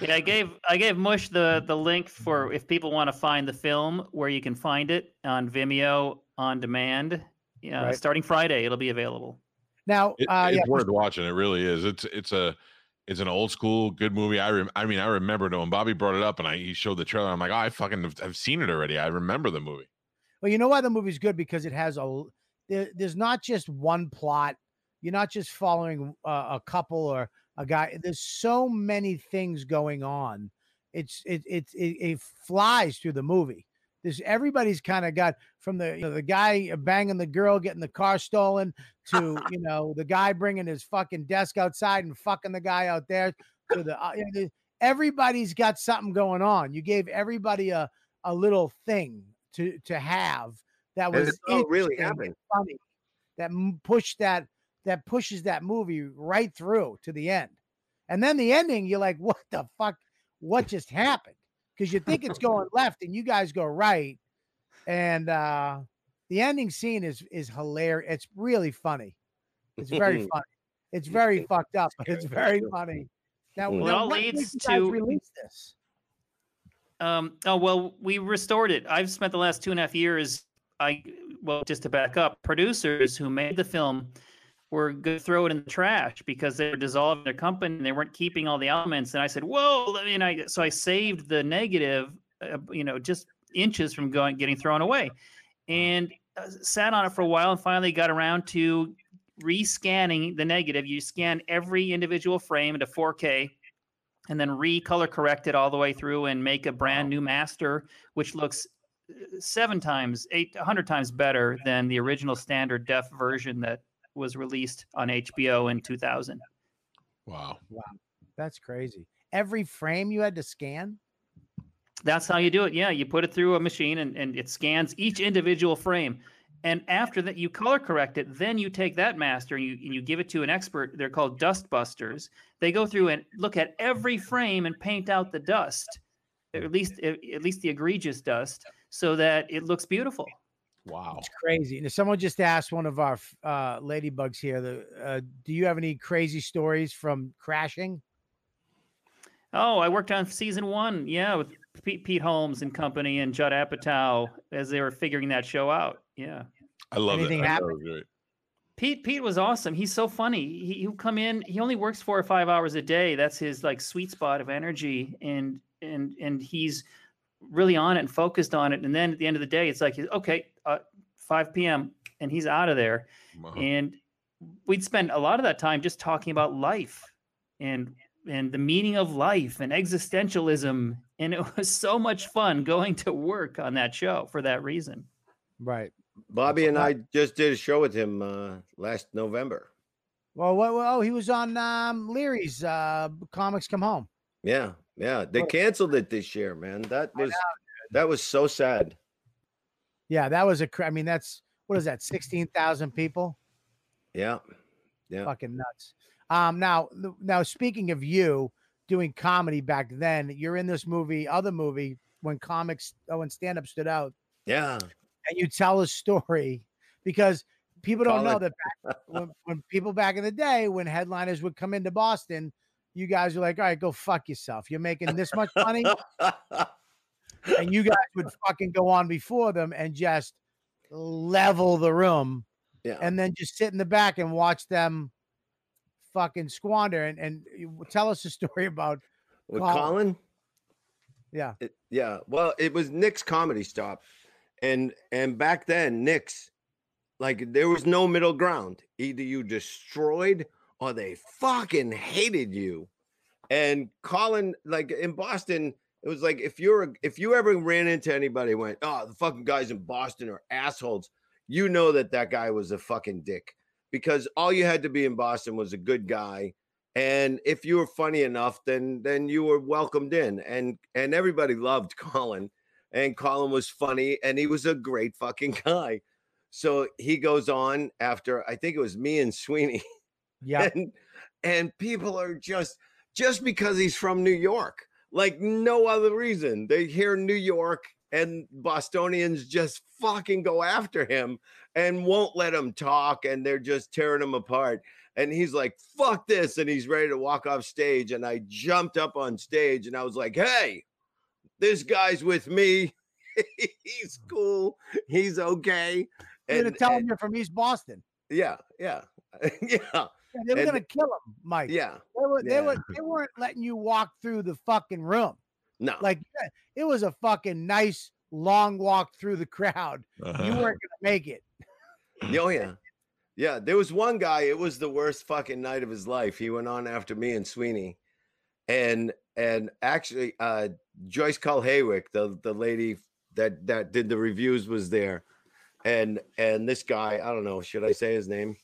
Yeah, I gave I gave Mush the the link for if people want to find the film where you can find it on Vimeo on demand. Yeah, Right. starting Friday, it'll be available. Now, It- uh, it's yeah, worth watching. It really is. It's it's a it's an old school good movie. I rem- I mean I remember it when Bobby brought it up and I he showed the trailer. I'm like, oh, I fucking have, I've seen it already. I remember the movie. Well, you know why the movie's good because it has a there, there's not just one plot. You're not just following uh, a couple or a guy. There's so many things going on it's it it it, it flies through the movie. There's everybody's kind of got from the you know, the guy banging the girl, getting the car stolen, to *laughs* you know the guy bringing his fucking desk outside and fucking the guy out there. To the, uh, you know, the- everybody's got something going on. You gave everybody a a little thing to to have that was really funny that m- push that that pushes that movie right through to the end. And then the ending, you're like, what the fuck? What just happened? Because you think it's going left and you guys go right. And uh the ending scene is is hilarious. It's really funny. It's very *laughs* funny. It's very fucked up, but it's very funny. Now, Well, it now all what leads you guys to- release this. Um, oh well, we restored it. I've spent the last two and a half years. I well, just to back up, producers who made the film were going to throw it in the trash because they were dissolving their company and they weren't keeping all the elements. And I said, "Whoa!" I mean, I so I saved the negative, uh, you know, just inches from going getting thrown away, and uh, sat on it for a while and finally got around to rescanning the negative. You scan every individual frame into 4K and then recolor correct it all the way through and make a brand new master, which looks uh, seven times, eight hundred times better than the original standard def version that was released on HBO in 2000. Wow. Wow, that's crazy. Every frame you had to scan. That's how you do it. Yeah, you put it through a machine and, and it scans each individual frame. And after that, you color correct it. Then you take that master and you, and you give it to an expert. They're called dust busters. They go through and look at every frame and paint out the dust, at least at least the egregious dust, so that it looks beautiful. Wow. It's crazy. And someone just asked one of our uh, ladybugs here, the, uh, do you have any crazy stories from crashing? Oh, I worked on season one, yeah, with Pete, Pete Holmes and company and Judd Apatow as they were figuring that show out. Yeah. I love Anything it. I thought happen? it was great. Pete Pete was awesome. He's so funny. He he'll come in. He only works four or five hours a day. That's his like sweet spot of energy, and and and he's really on it and focused on it. And then at the end of the day, it's like okay, uh, five p.m. and he's out of there. Wow. And we'd spend a lot of that time just talking about life and and the meaning of life and existentialism. And it *laughs* was so much fun going to work on that show for that reason. Right. Bobby and I just did a show with him uh, last November. Well, well, oh, he was on um, Leary's uh, Comics Come Home. Yeah, yeah. They canceled it this year, man. That was that was so sad. Yeah, that was a. I mean, that's what is that? Sixteen thousand people. Yeah, yeah. Fucking nuts. Um, now, now speaking of you doing comedy back then, you're in this movie, other movie when comics, oh, when stand up stood out, Yeah. and you tell a story because people don't know Colin. that back, when, when people back in the day, when headliners would come into Boston, you guys were like, all right, go fuck yourself. You're making this much money. and you guys would *laughs* fucking go on before them and just level the room yeah. and then just sit in the back and watch them fucking squander and, and eh, tell us a story about With Colin. Colin? yeah It- yeah. Well, it was Nick's comedy stop. And and back then, Nick's like there was no middle ground. Either you destroyed or they fucking hated you. And Colin, like in Boston, it was like if you're if you ever ran into anybody went, oh, the fucking guys in Boston are assholes, you know that that guy was a fucking dick because all you had to be in Boston was a good guy. And if you were funny enough then then you were welcomed in. And and everybody loved *laughs* colin. And colin was funny and he was a great fucking *laughs* guy. So he goes on after i think it was me and sweeney yeah and and people are just just because he's from new york like no other reason. They hear new york and bostonians just fucking go after him and won't let him talk and they're just tearing him apart. And he's like fuck this and he's ready to walk off stage and i jumped up on stage and i was like hey this guy's with me. *laughs* He's cool. He's okay. You're gonna and, tell and- them you're from east boston. Yeah yeah. *laughs* Yeah Yeah, they were And- gonna kill him mike yeah they were they yeah. were they weren't letting you walk through the fucking room no like it was a fucking nice long walk through the crowd you Uh-huh. weren't gonna make it Oh yeah. Yeah. There was one guy, it was the worst fucking night of his life. He went on after me and Sweeney. And and actually uh Joyce Carl Haywick, the the lady that that did the reviews, was there, and and this guy, I don't know, should I say his name?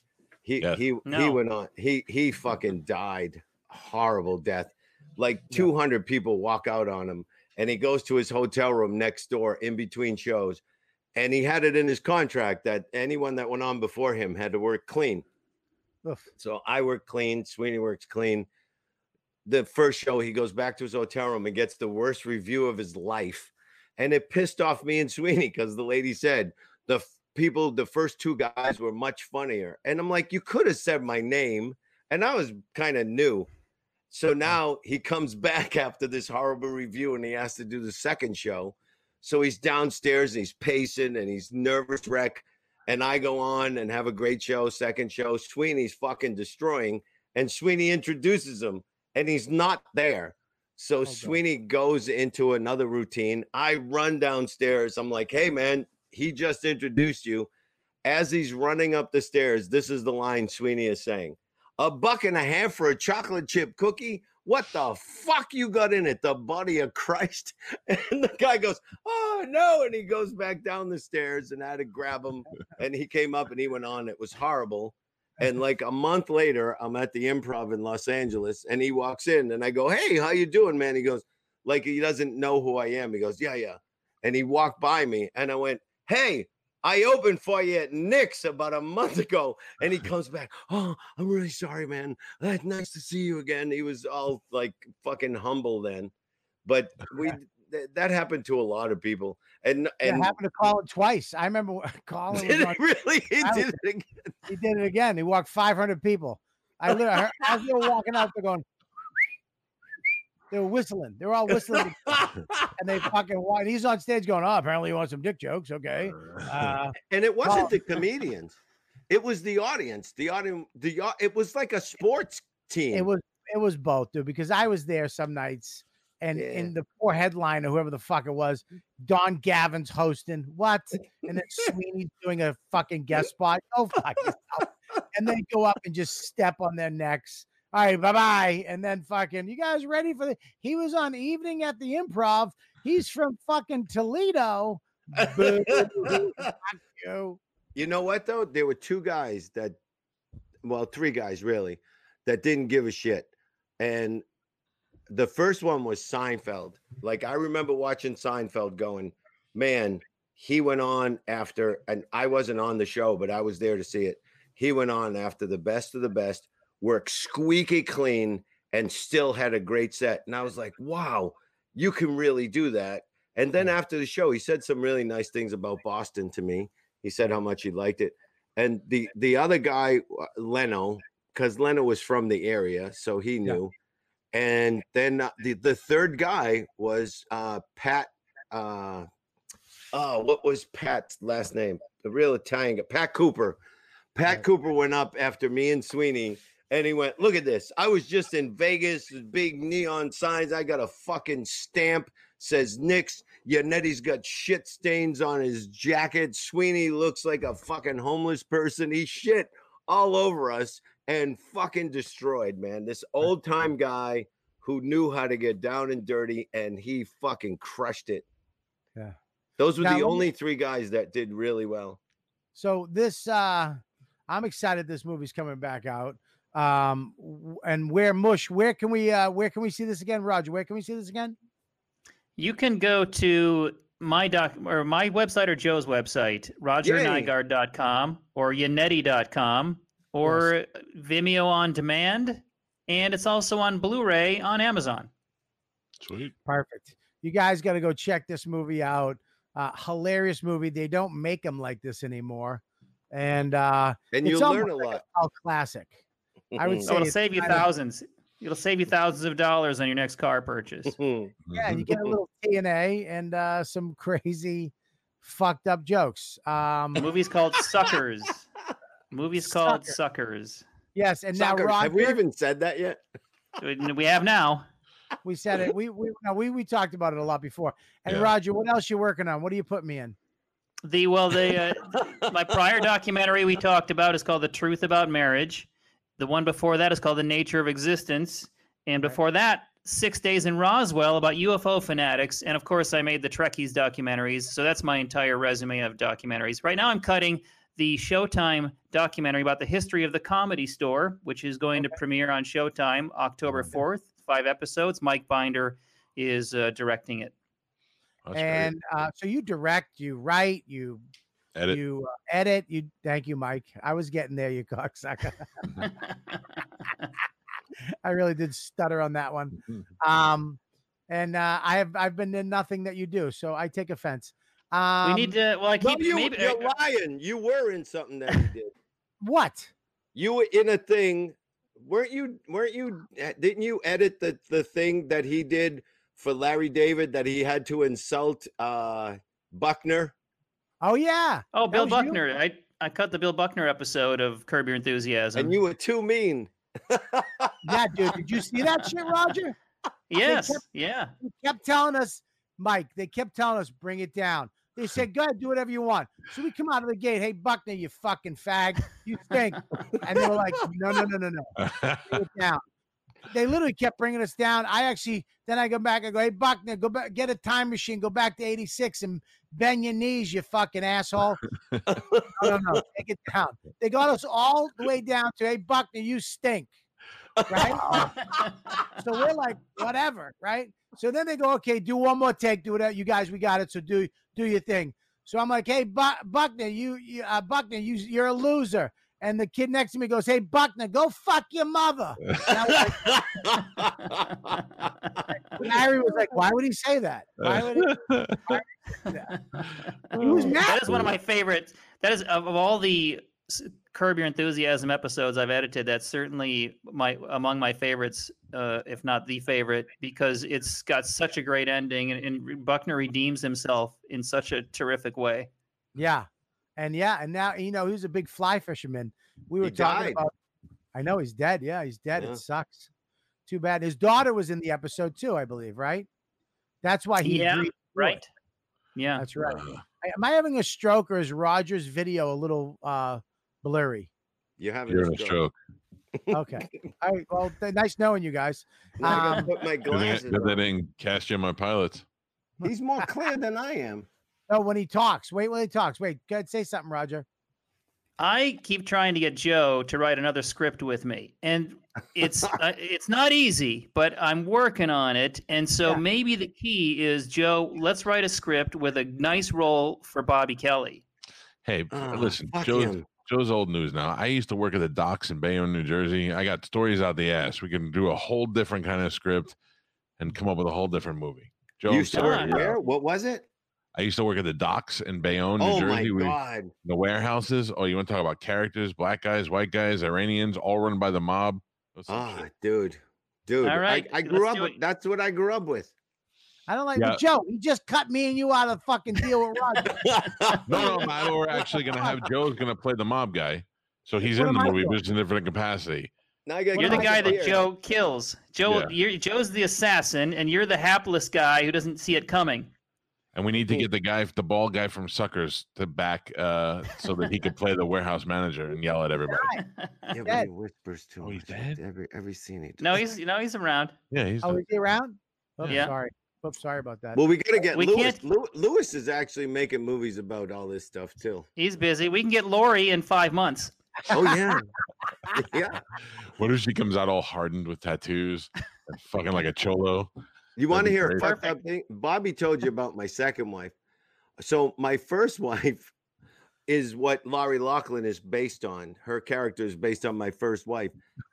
He Yes. he he went on. He he *laughs* fucking died, horrible death. Like two hundred people walk out on him, and he goes to his hotel room next door in between shows, and he had it in his contract that anyone that went on before him had to work clean. Oof. So I work clean. Sweeney works clean. The first show, he goes back to his hotel room and gets the worst review of his life. And it pissed off me and Sweeney because the lady said the f- people, the first two guys were much funnier. And I'm like, you could have said my name. And I was kind of new. So uh-huh. now he comes *laughs* back after this horrible review and he has to do the second show. So he's downstairs and he's pacing and he's nervous wreck. And I go on and have a great show, second show. Sweeney's fucking destroying. And Sweeney introduces him and he's not there. So oh, God. Sweeney goes into another routine. I run downstairs. I'm like, hey, man, he just introduced you. As he's running up the stairs, this is the line Sweeney is saying A buck and a half for a chocolate chip cookie? What the fuck you got in it? The body of Christ? *laughs* And the guy goes, Oh, no. And he goes back down the stairs and I had to grab him. And he came up and he went on. It was horrible. And like a month later, I'm at the improv in Los Angeles and he walks in and I go, Hey, how you doing, man? He goes, like he doesn't know who I am. He goes, Yeah, yeah. And he walked by me and I went, Hey, I opened for you at Nick's about a month *laughs* ago. And he comes back, Oh, I'm really sorry, man. That's nice to see you again. He was all like fucking humble then. But we *laughs* th- that happened to a lot of people. And and it happened to call Colin twice. I remember *laughs* Colin did on, it really? He I did was- it again. he did it again. He walked 500 people. I literally, I heard- as they were walking out, they're going, they were whistling. They were all whistling, and they *laughs* fucking. wa- And he's on stage going, "Oh, apparently you want some dick jokes, okay?" *laughs* Uh, And it wasn't Well- the comedians. It was the audience. The audience. The au- it was like a sports team. it was it was both, dude. Because I was there some nights, and Yeah. in the poor headliner, whoever the fuck it was, Don Gavin's hosting. What? And then *laughs* Sweeney's doing a fucking guest spot. Oh fuck. And they go up and just step on their necks. All right, bye bye. And then fucking, you guys ready for the? He was on Evening at the Improv. He's from fucking Toledo. *laughs* You. You know what though? There were two guys that, well, three guys really, that didn't give a shit. And the first one was Seinfeld. Like I remember watching Seinfeld going, man, he went on after, and I wasn't on the show, but I was there to see it. He went on after the best of the best, worked squeaky clean, and still had a great set. And I was like, wow, you can really do that. And then after the show, he said some really nice things about Boston to me. He said how much he liked it. And the the other guy, uh, Leno, because Leno was from the area, so he Yeah. knew. And then uh, the the third guy was uh, Pat. Uh, oh, what was Pat's last name? The real Italian guy, Pat Cooper. Pat. Cooper went up after me and Sweeney, and he went, "Look at this! I was just in Vegas. Big neon signs. I got a fucking stamp says Nick's. Yannetty's got shit stains on his jacket. Sweeney looks like a fucking homeless person. He shit all over us and fucking destroyed, man. This old time guy who knew how to get down and dirty, and he fucking crushed it. Yeah. Those were Now, the only three guys that did really well. So this uh I'm excited this movie's coming back out. Um and where mush, where can we uh where can we see this again, Roger? Where can we see this again? You can go to my doc or my website or Joe's website, rogernygard.com or yannetty.com or Vimeo on demand. And it's also on Blu-ray on Amazon. Sweet. Perfect. You guys got to go check this movie out. Uh hilarious movie. They don't make them like this anymore. And uh And you'll learn a almost like lot. cult classic. I would *laughs* So say it'll save you kinda- thousands. It'll save you thousands of dollars on your next car purchase. *laughs* Yeah, you get a little TNA and uh some *laughs* crazy fucked up jokes. Um The movie's called Suckers. The movie's called Sucker. Suckers. yes, and Suckers. now Have we Roger, even said that yet? We we have now. We said it. We we no, we we talked about it a lot before. And Yeah. Roger, what else you working on? What are you putting me in? The well, the uh, my prior documentary we talked about is called "The Truth About Marriage." The one before that is called "The Nature of Existence," and before that, Six Days in Roswell about UFO fanatics, and of course, I made the Trekkies documentaries. So that's my entire resume of documentaries. Right now, I'm cutting the Showtime documentary about the history of the Comedy Store, which is going to premiere on Showtime October 4th. Five episodes. Mike Binder is uh, directing it. That's and uh, so you direct, you write, you Edit. you uh, edit. You thank you, Mike. I was getting there, you *laughs* cocksucker. *laughs* I really did stutter on that one. Um, and uh, I have I've been in nothing that you do, so I take offense. Um, we need to. Well, I No, keep you, maybe. you're lying. You were in something that you did. what? You were in a thing. Weren't you? Weren't you? eh, Didn't you edit the the thing that he did for Larry David that he had to insult uh Buckner? Oh yeah. oh, Bill was you? Buckner. I I cut the Bill Buckner episode of Curb Your Enthusiasm. And you were too mean. *laughs* Yeah, dude. Did you see that shit, Roger? *laughs* yes, kept- yeah. They kept telling us, Mike. They kept telling us, bring it down. They said, go ahead, do whatever you want. So we come out of the gate, hey Buckner, you fucking fag, you stink. And they were like, no, no, no, no, no. bring it down. They literally kept bringing us down. I actually, then I go back and go, hey, Buckner, go back, get a time machine, go back to 86 and bend your knees, you fucking asshole. *laughs* no, no, no, take it down. They got us all the way down to, hey, Buckner, you stink. Right? *laughs* so we're like, whatever, right? So then they go, okay, do one more take, do it. You guys, we got it. So do do your thing. So I'm like, hey, Bu- Buckner, you, you uh, Buckner, you, you're a loser. And the kid next to me goes, hey, Buckner, go fuck your mother. And I was like, *laughs* and Harry was like, why would he say that? Why would he? He was mad. that is one of my favorites. That is of, of all the Curb Your Enthusiasm episodes I've edited. That's certainly my among my favorites, uh, if not the favorite, because it's got such a great ending, and, and Buckner redeems himself in such a terrific way. Yeah. And yeah, and now you know he was a big fly fisherman. We were He talking died. about I know he's dead. Yeah, he's dead. Yeah. It sucks. Too bad. His daughter was in the episode too, I believe, right? That's why he Yeah, agreed it. Right? Yeah. That's right. I- Am I having a stroke or is Roger's video a little uh blurry? You're having You're a stroke. stroke. Okay. All right. Well, th- nice knowing you guys. Now *laughs* I gotta Um, put my Good thing, glasses good they on. didn't cast you on my pilots. He's more clear than I am. Oh, when he talks. Wait, when he talks. Wait, go ahead, say something, Roger. I keep trying to get Joe to write another script with me, and it's *laughs* uh, it's not easy, but I'm working on it. And so Yeah. maybe the key is Joe. Let's write a script with a nice role for Bobby Kelly. Hey, Ah, listen, fuck Joe's, old news now. I used to work at the docks in Bayonne, New Jersey. I got stories out the ass. We can do a whole different kind of script and come up with a whole different movie. Joe, You I'm used to work uh, where? What was it? I used to work at the docks in Bayonne, New Jersey. Oh my Jersey. We- god. the warehouses. Oh, you want to talk about characters? Black guys, white guys, Iranians, all run by the mob. That's Ah, shit. dude. Dude. All right, I, I grew up with that's what I grew up with. I don't like Yeah. but Joe. He just cut me and you out of the fucking deal with Roger. No, no, *laughs* Matt, we're actually going to have Joe's going to play the mob guy. So he's What in the movie, doing? but just in a different capacity. now I gotta You're the guy that beard. Joe kills. Joe, Yeah. you're Joe's the assassin, and you're the hapless guy who doesn't see it coming. And we need to get the guy, the ball guy from Suckers, to back uh, so that he could play the warehouse manager and yell at everybody. Yeah, but he whispers too Oh, he's much. dead? Every every scene he does. no, he's no, he's around. Yeah, he's. oh, the- is he around? Oops, Yeah. sorry. Oops, sorry about that. Well, we gotta get We Louis. can't- Louis is actually making movies about all this stuff too. He's busy. We can get Lori in five months. Oh yeah, *laughs* yeah. what if she comes out all hardened with tattoos, and fucking like a cholo? You want to hear a fucked up thing? Bobby told you *laughs* about my second wife. So my first *laughs* wife is what Lori Loughlin is based on. Her character is based on my first wife,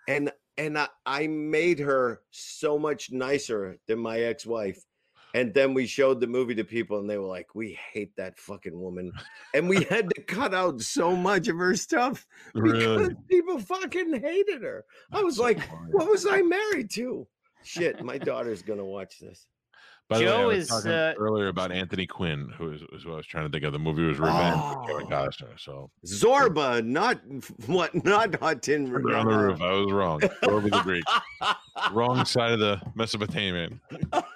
and and I, I made her so much nicer than my ex-wife. And then we showed the movie to people, and they were like, "We hate that fucking woman," and we had to cut out so much of her stuff because Really? people fucking hated her. I was So like, funny. "What was I married to?" Shit, my *laughs* daughter's gonna watch this. By the way, I Joe was is, talking uh, earlier about Anthony Quinn, who is, is what I was trying to think of. The movie was Revenge with Kevin Oh. Costner. So Zorba, not *laughs* what, not Hot Tin Fiddler on the roof. I was wrong. Zorba the Greek. Wrong *laughs* side of the Mesopotamian.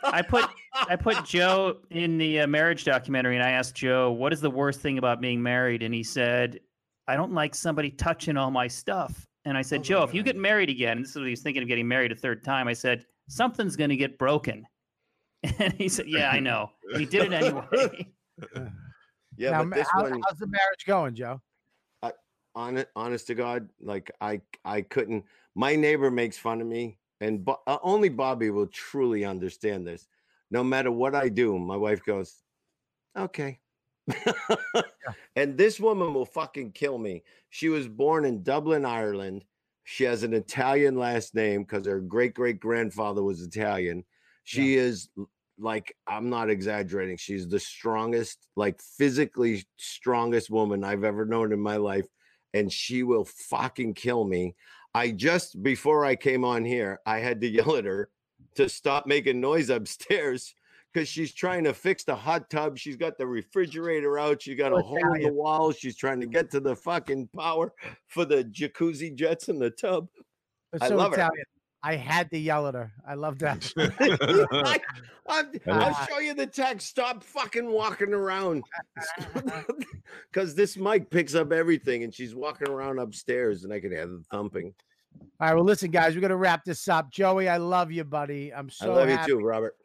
I put I put Joe in the uh, marriage documentary, and I asked Joe, "What is the worst thing about being married?" And he said, "I don't like somebody touching all my stuff." And I said, Oh "Joe, if you get married again," and this is what he was thinking of getting married a third time. I said, something's going to get broken. *laughs* And he said, "Yeah, I know." And he did it anyway. *laughs* Yeah, Now, but this how- one, how's the marriage going, Joe? honest, honest to God, like I, I couldn't. My neighbor makes fun of me, and Bo- uh, only Bobby will truly understand this. No matter what I do, my wife goes, "Okay." *laughs* and this woman will fucking kill me. She was born in Dublin, Ireland. She has an Italian last name because her great great grandfather was Italian. She is like, I'm not exaggerating. She's the strongest, like physically strongest woman I've ever known in my life. And she will fucking kill me. I just, before I came on here, I had to yell at her to stop making noise upstairs because she's trying to fix the hot tub. She's got the refrigerator out. She got a hole in the wall. She's trying to get to the fucking power for the jacuzzi jets in the tub. It's I so love her. I had to yell at her. I love that. I, *laughs* I'm, *laughs* I'll Ah. *laughs* show you the text. Stop fucking walking around. Because this mic picks up everything and she's walking around upstairs and I can hear the thumping. All right, well, listen, guys, we're gonna wrap this up. Joey, I love you, buddy. I'm so I love happy. you too, Robert.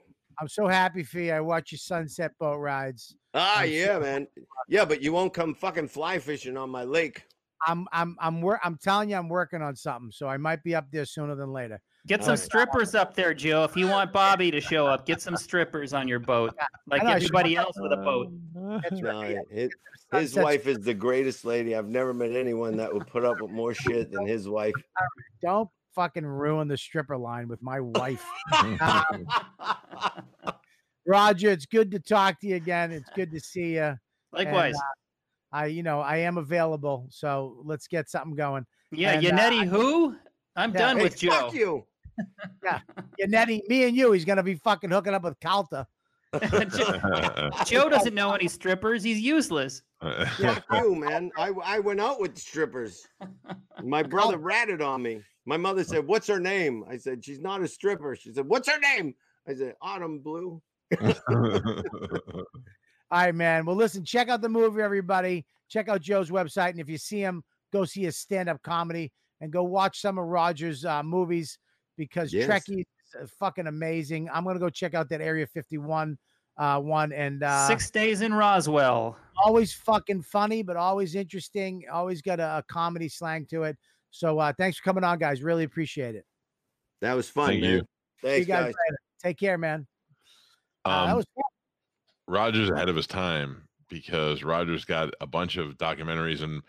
I'm so happy for you. I watch your sunset boat rides. Ah, I'm yeah, so- man. Yeah, but you won't come fucking fly fishing on my lake. I'm I'm I'm wor- I'm telling you, I'm working on something, so I might be up there sooner than later. Get some Okay. strippers up there, Joe. If you want Bobby to show up, get some strippers on your boat, like know, everybody else with a boat. That's No, right. *laughs* his, his wife is the greatest lady. I've never met anyone that would put up with more shit than his wife. Don't fucking ruin the stripper line with my wife. Um, *laughs* *laughs* Roger, it's good to talk to you again. It's good to see you. Likewise. I, you know, I am available, so let's get something going. yeah, and, uh, who? I'm Yeah, done Hey, with Joe. fuck you. Yannetty, me and you, he's gonna be fucking hooking up with Calta. *laughs* Joe doesn't know any strippers. He's useless. Fuck you, man. I, I went out with strippers. My brother ratted on me. My mother said, What's her name? I said, She's not a stripper. She said, What's her name? I said, Autumn Blue. *laughs* All right, man. Well, listen, check out the movie, everybody. Check out Joe's website, and if you see him, go see his stand-up comedy and go watch some of Roger's uh, movies because Yes. Trekkie is uh, fucking amazing. I'm gonna go check out that Area 51 uh, one, and uh, Six days in Roswell. always fucking funny, but always interesting. Always got a, a comedy slang to it. So uh, thanks for coming on, guys. Really appreciate it. That was fun, Thank man. you. See Thanks, you guys guys. Take care, man. Uh, that Um, was fun. Roger's ahead of his time because Roger's got a bunch of documentaries and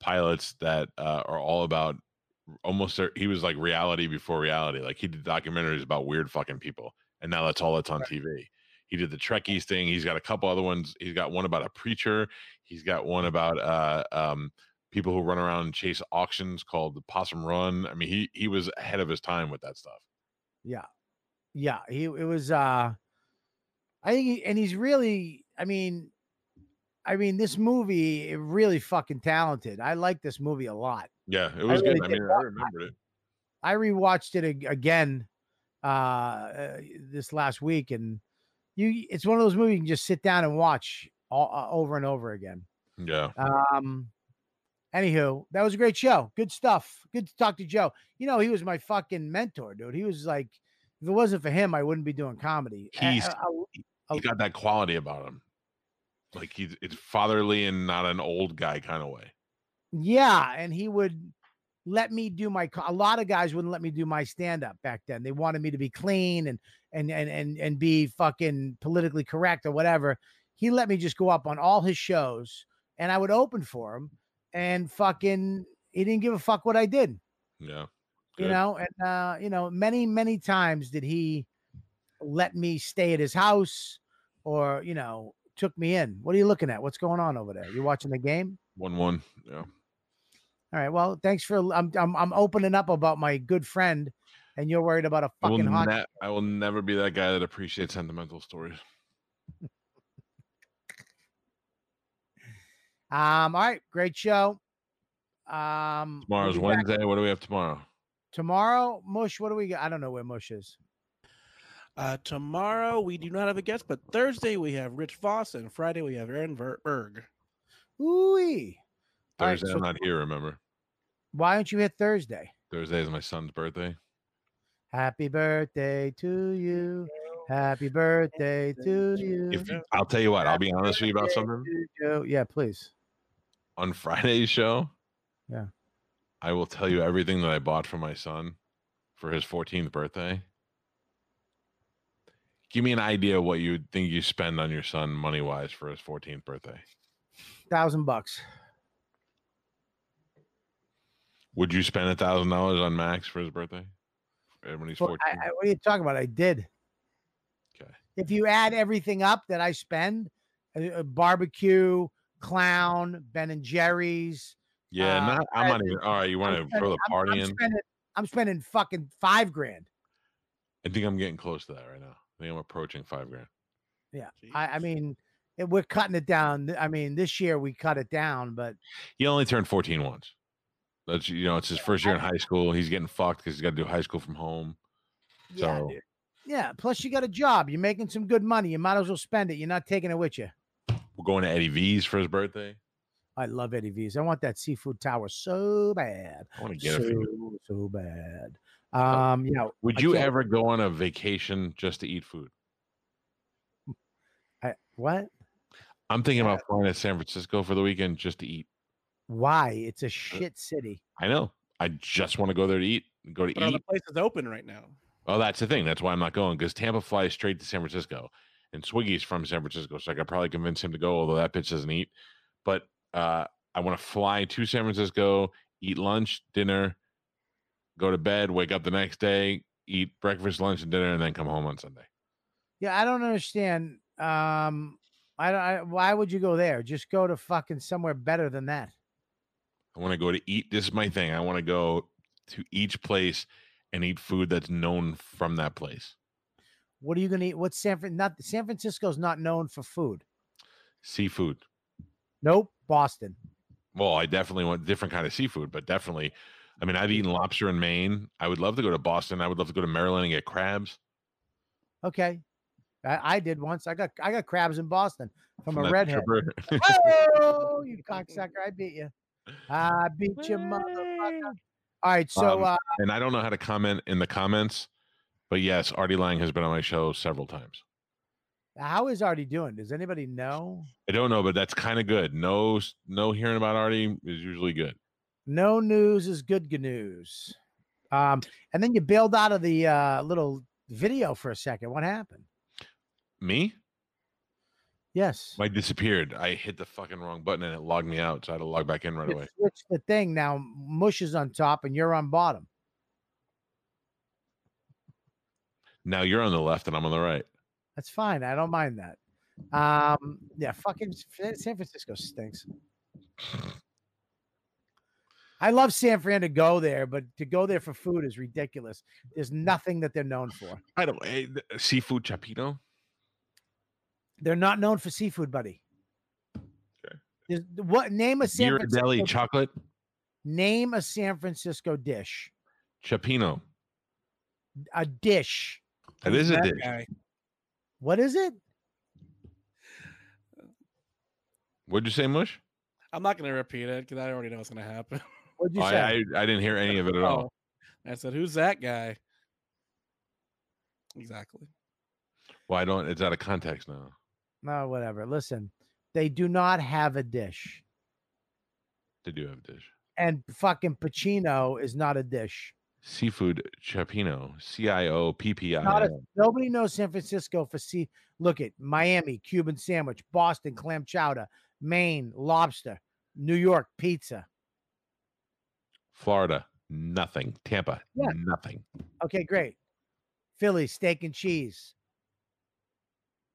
pilots that uh, are all about almost he was like reality before reality. Like he did documentaries about weird fucking people, and now that's all that's on TV. He did the Trekkies thing. He's got a couple other ones. He's got one about a preacher. He's got one about uh, um, people who run around and chase auctions called the Possum Run. I mean, he he was ahead of his time with that stuff. Yeah. Yeah. He it was uh I think he, and he's really I mean I mean this movie eh, really fucking talented. I like this movie a lot. Yeah, it was really good. I mean, I remembered it. I rewatched it ag- again uh, uh this last week and you it's one of those movies you can just sit down and watch all, uh, over and over again. Yeah. Um anywho, that was a great show. Good stuff. Good to talk to Joe. You know, he was my fucking mentor, dude. He was like if it wasn't for him, I wouldn't be doing comedy. He's- a- a- he got that quality about him. Like he's it's fatherly and not an old guy kind of way. Yeah, and he would let me do my. A lot of guys wouldn't let me do my stand up back then. They wanted me to be clean and and and and and be fucking politically correct or whatever. He let me just go up on all his shows, and I would open for him, and fucking he didn't give a fuck what I did. Yeah. You know, and uh, you know, many many times did he let me stay at his house, or you know, took me in. What are you looking at? What's going on over there? You watching the game? One one. Yeah. All right. Well, thanks for I'm I'm I'm opening up about my good friend, and you're worried about a will, fucking hockey. ne- I will never be that guy that appreciates sentimental stories. Um. All right. Great show. Um. we'll Tomorrow's back Wednesday. What do we have tomorrow? Tomorrow, Mush. What do we got? I don't know where Mush is. Uh, tomorrow we do not have a guest, but Thursday we have Rich Voss, and Friday we have Aaron Ver- Berg. Ooh. All right, Thursday, so I'm not here. Remember, Why don't you hit Thursday? Thursday is my son's birthday. Happy birthday to you. Happy birthday to you. If I'll tell you what, I'll be honest with you about something. you. Yeah, please. On Friday's show, Yeah. I will tell you everything that I bought for my son for his 14th birthday. Give me an idea what you think you spend on your son money wise for his 14th birthday. Thousand bucks. Would you spend a thousand dollars on Max for his birthday? Uh, When he's Well, 14? I, I, what are you talking about? I did. Okay. If you add everything up that I spend, uh, uh, barbecue, clown, Ben and Jerry's. yeah, uh, not. I'm not even. All right, you want to spending- throw the I'm- party I'm in? Spending, I'm spending fucking five grand. I think I'm getting close to that right now. I think I'm approaching five grand. Yeah. I, I mean, it, we're cutting it down. I mean, this year we cut it down, but He only turned 14 once. That's you know, it's his first year in high school. He's getting fucked because he's got to do high school from home. yeah, So dude. yeah. Plus, you got a job. You're making some good money. You might as well spend it. You're not taking it with you. We're going to Eddie V's for his birthday. I love Eddie V's. I want that seafood tower so bad. I want to get it for you. so, so bad. Um, you know, Would you ever go on a vacation just to eat food? I, what? I'm thinking about flying to San Francisco for the weekend just to eat. Why? It's a shit city. I know. I just want to go there to eat. Go to But are the eat. places open right now? Well, that's the thing. That's why I'm not going because Tampa flies straight to San Francisco, and Swiggy's from San Francisco, so I could probably convince him to go. Although that bitch doesn't eat, but uh, I want to fly to San Francisco, eat lunch, dinner, go to bed, wake up the next day, eat breakfast, lunch, and dinner, and then come home on Sunday. Yeah, I don't understand. Um, I don't. I, why would you go there? Just go to fucking somewhere better than that. I want to go to eat. This is my thing. I want to go to each place and eat food that's known from that place. What are you gonna eat? What's San Fran? Not San Francisco's not known for food. Seafood. Nope. Boston. Well, I definitely want different kind of seafood, but definitely, I mean, I've eaten lobster in Maine. I would love to go to Boston. I would love to go to Maryland and get crabs. Okay. I, I did once. I got I got crabs in Boston from, from a redhead. *laughs* oh, you *laughs* cocksucker! I beat you. I beat you, motherfucker. All right, so Um, uh, and I don't know how to comment in the comments, but yes, Artie Lang has been on my show several times. how is Artie doing? Does anybody know? I don't know, but that's kind of good. No, no hearing about Artie is usually good. No news is good news. Um, and then you bailed out of the uh, little video for a second. What happened? Me, Yes. I disappeared. I hit the fucking wrong button and it logged me out, so I had to log back in right away. switched the thing now. Mush is on top and you're on bottom. Now you're on the left and I'm on the right. That's fine. I don't mind that. Um, yeah, fucking San Francisco stinks. I love San Fran to go there, but to go there for food is ridiculous. There's nothing that they're known for. By the way, seafood cioppino. They're not known for seafood, buddy. There's, what name a San Ghirardelli Francisco chocolate name a San Francisco dish? cioppino. A dish. That is a That dish. guy. What is it? What'd you say, Mush? I'm not going to repeat it because I already know what's going to happen. What'd you Oh, say? I, I I didn't hear any of it at all. Oh, I said, "Who's that guy?" Exactly. Well, I don't. It's out of context now. No, whatever. Listen, they do not have a dish, They do have a dish. and fucking Pacino is not a dish. Seafood cioppino. C I O P P I. Nobody knows San Francisco for sea. Look at Miami, Cuban sandwich, Boston, clam chowder, Maine, lobster, New York, pizza. Florida. Nothing. Tampa. Yeah. Nothing. Okay, great. Philly, steak and cheese.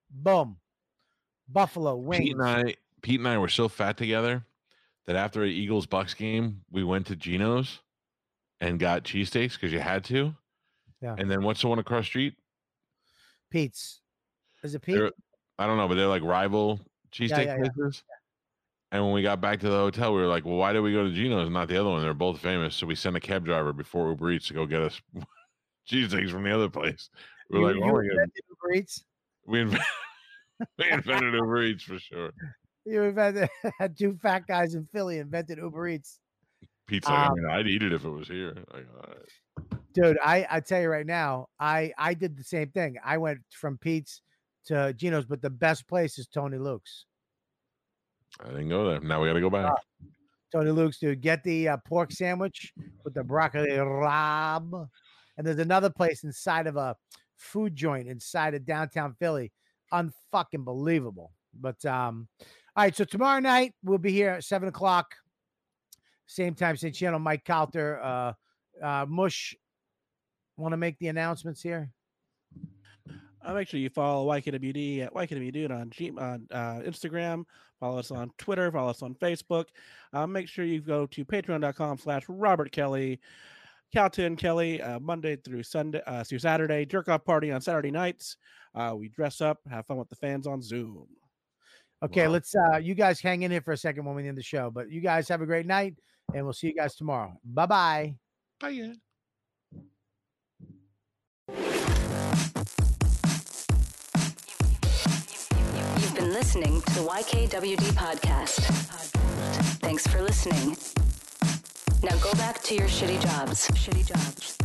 Boom. Buffalo wings. Pete and I. Pete and I were so fat together that after an Eagles Bucks game, we went to Geno's and got cheesesteaks because you had to. Yeah. And then what's the one across the street? Pete's. Is it Pete? They're, I don't know, but they're like rival cheesesteak yeah, yeah. places. And when we got back to the hotel, we were like, "Well, why did we go to Geno's and not the other one? They're both famous." So we sent a cab driver before Uber Eats to go get us *laughs* cheesesteaks from the other place. We You- were like, you "Oh my god!" invented Uber Eats? We invented, *laughs* we invented Uber Eats for sure. You invented *laughs* had two fat guys in Philly invented Uber Eats. Pizza. I Um, mean, I'd eat it if it was here. Like, right. dude. I I tell you right now, I I did the same thing. I went from Pete's to Geno's, but the best place is Tony Luke's. I didn't go there. Now we got to go back. Ah. Tony Luke's, dude. Get the uh, pork sandwich with the broccoli rabe. And there's another place inside of a food joint inside of downtown Philly. Unfucking believable. But um, all right, so tomorrow night we'll be here at seven o'clock. Same time, same channel. Mike Calta, uh, uh, Mush. Want to make the announcements here? Uh, make sure you follow YKWD at YKWD on G- on uh, Instagram. Follow us on Twitter. Follow us on Facebook. Uh, make sure you go to patreon.com slash Robert Kelly. Calton Kelly, uh, Monday through Sunday, uh, through Saturday. Jerk off party on Saturday nights. Uh, we dress up, have fun with the fans on Zoom. Okay, Wow. let's uh you guys hang in here for a second when we end the show. But you guys have a great night and we'll see you guys tomorrow. Bye bye. Bye. Yeah. You've been listening to the YKWD podcast. Thanks for listening. Now go back to your shitty jobs. Shitty jobs.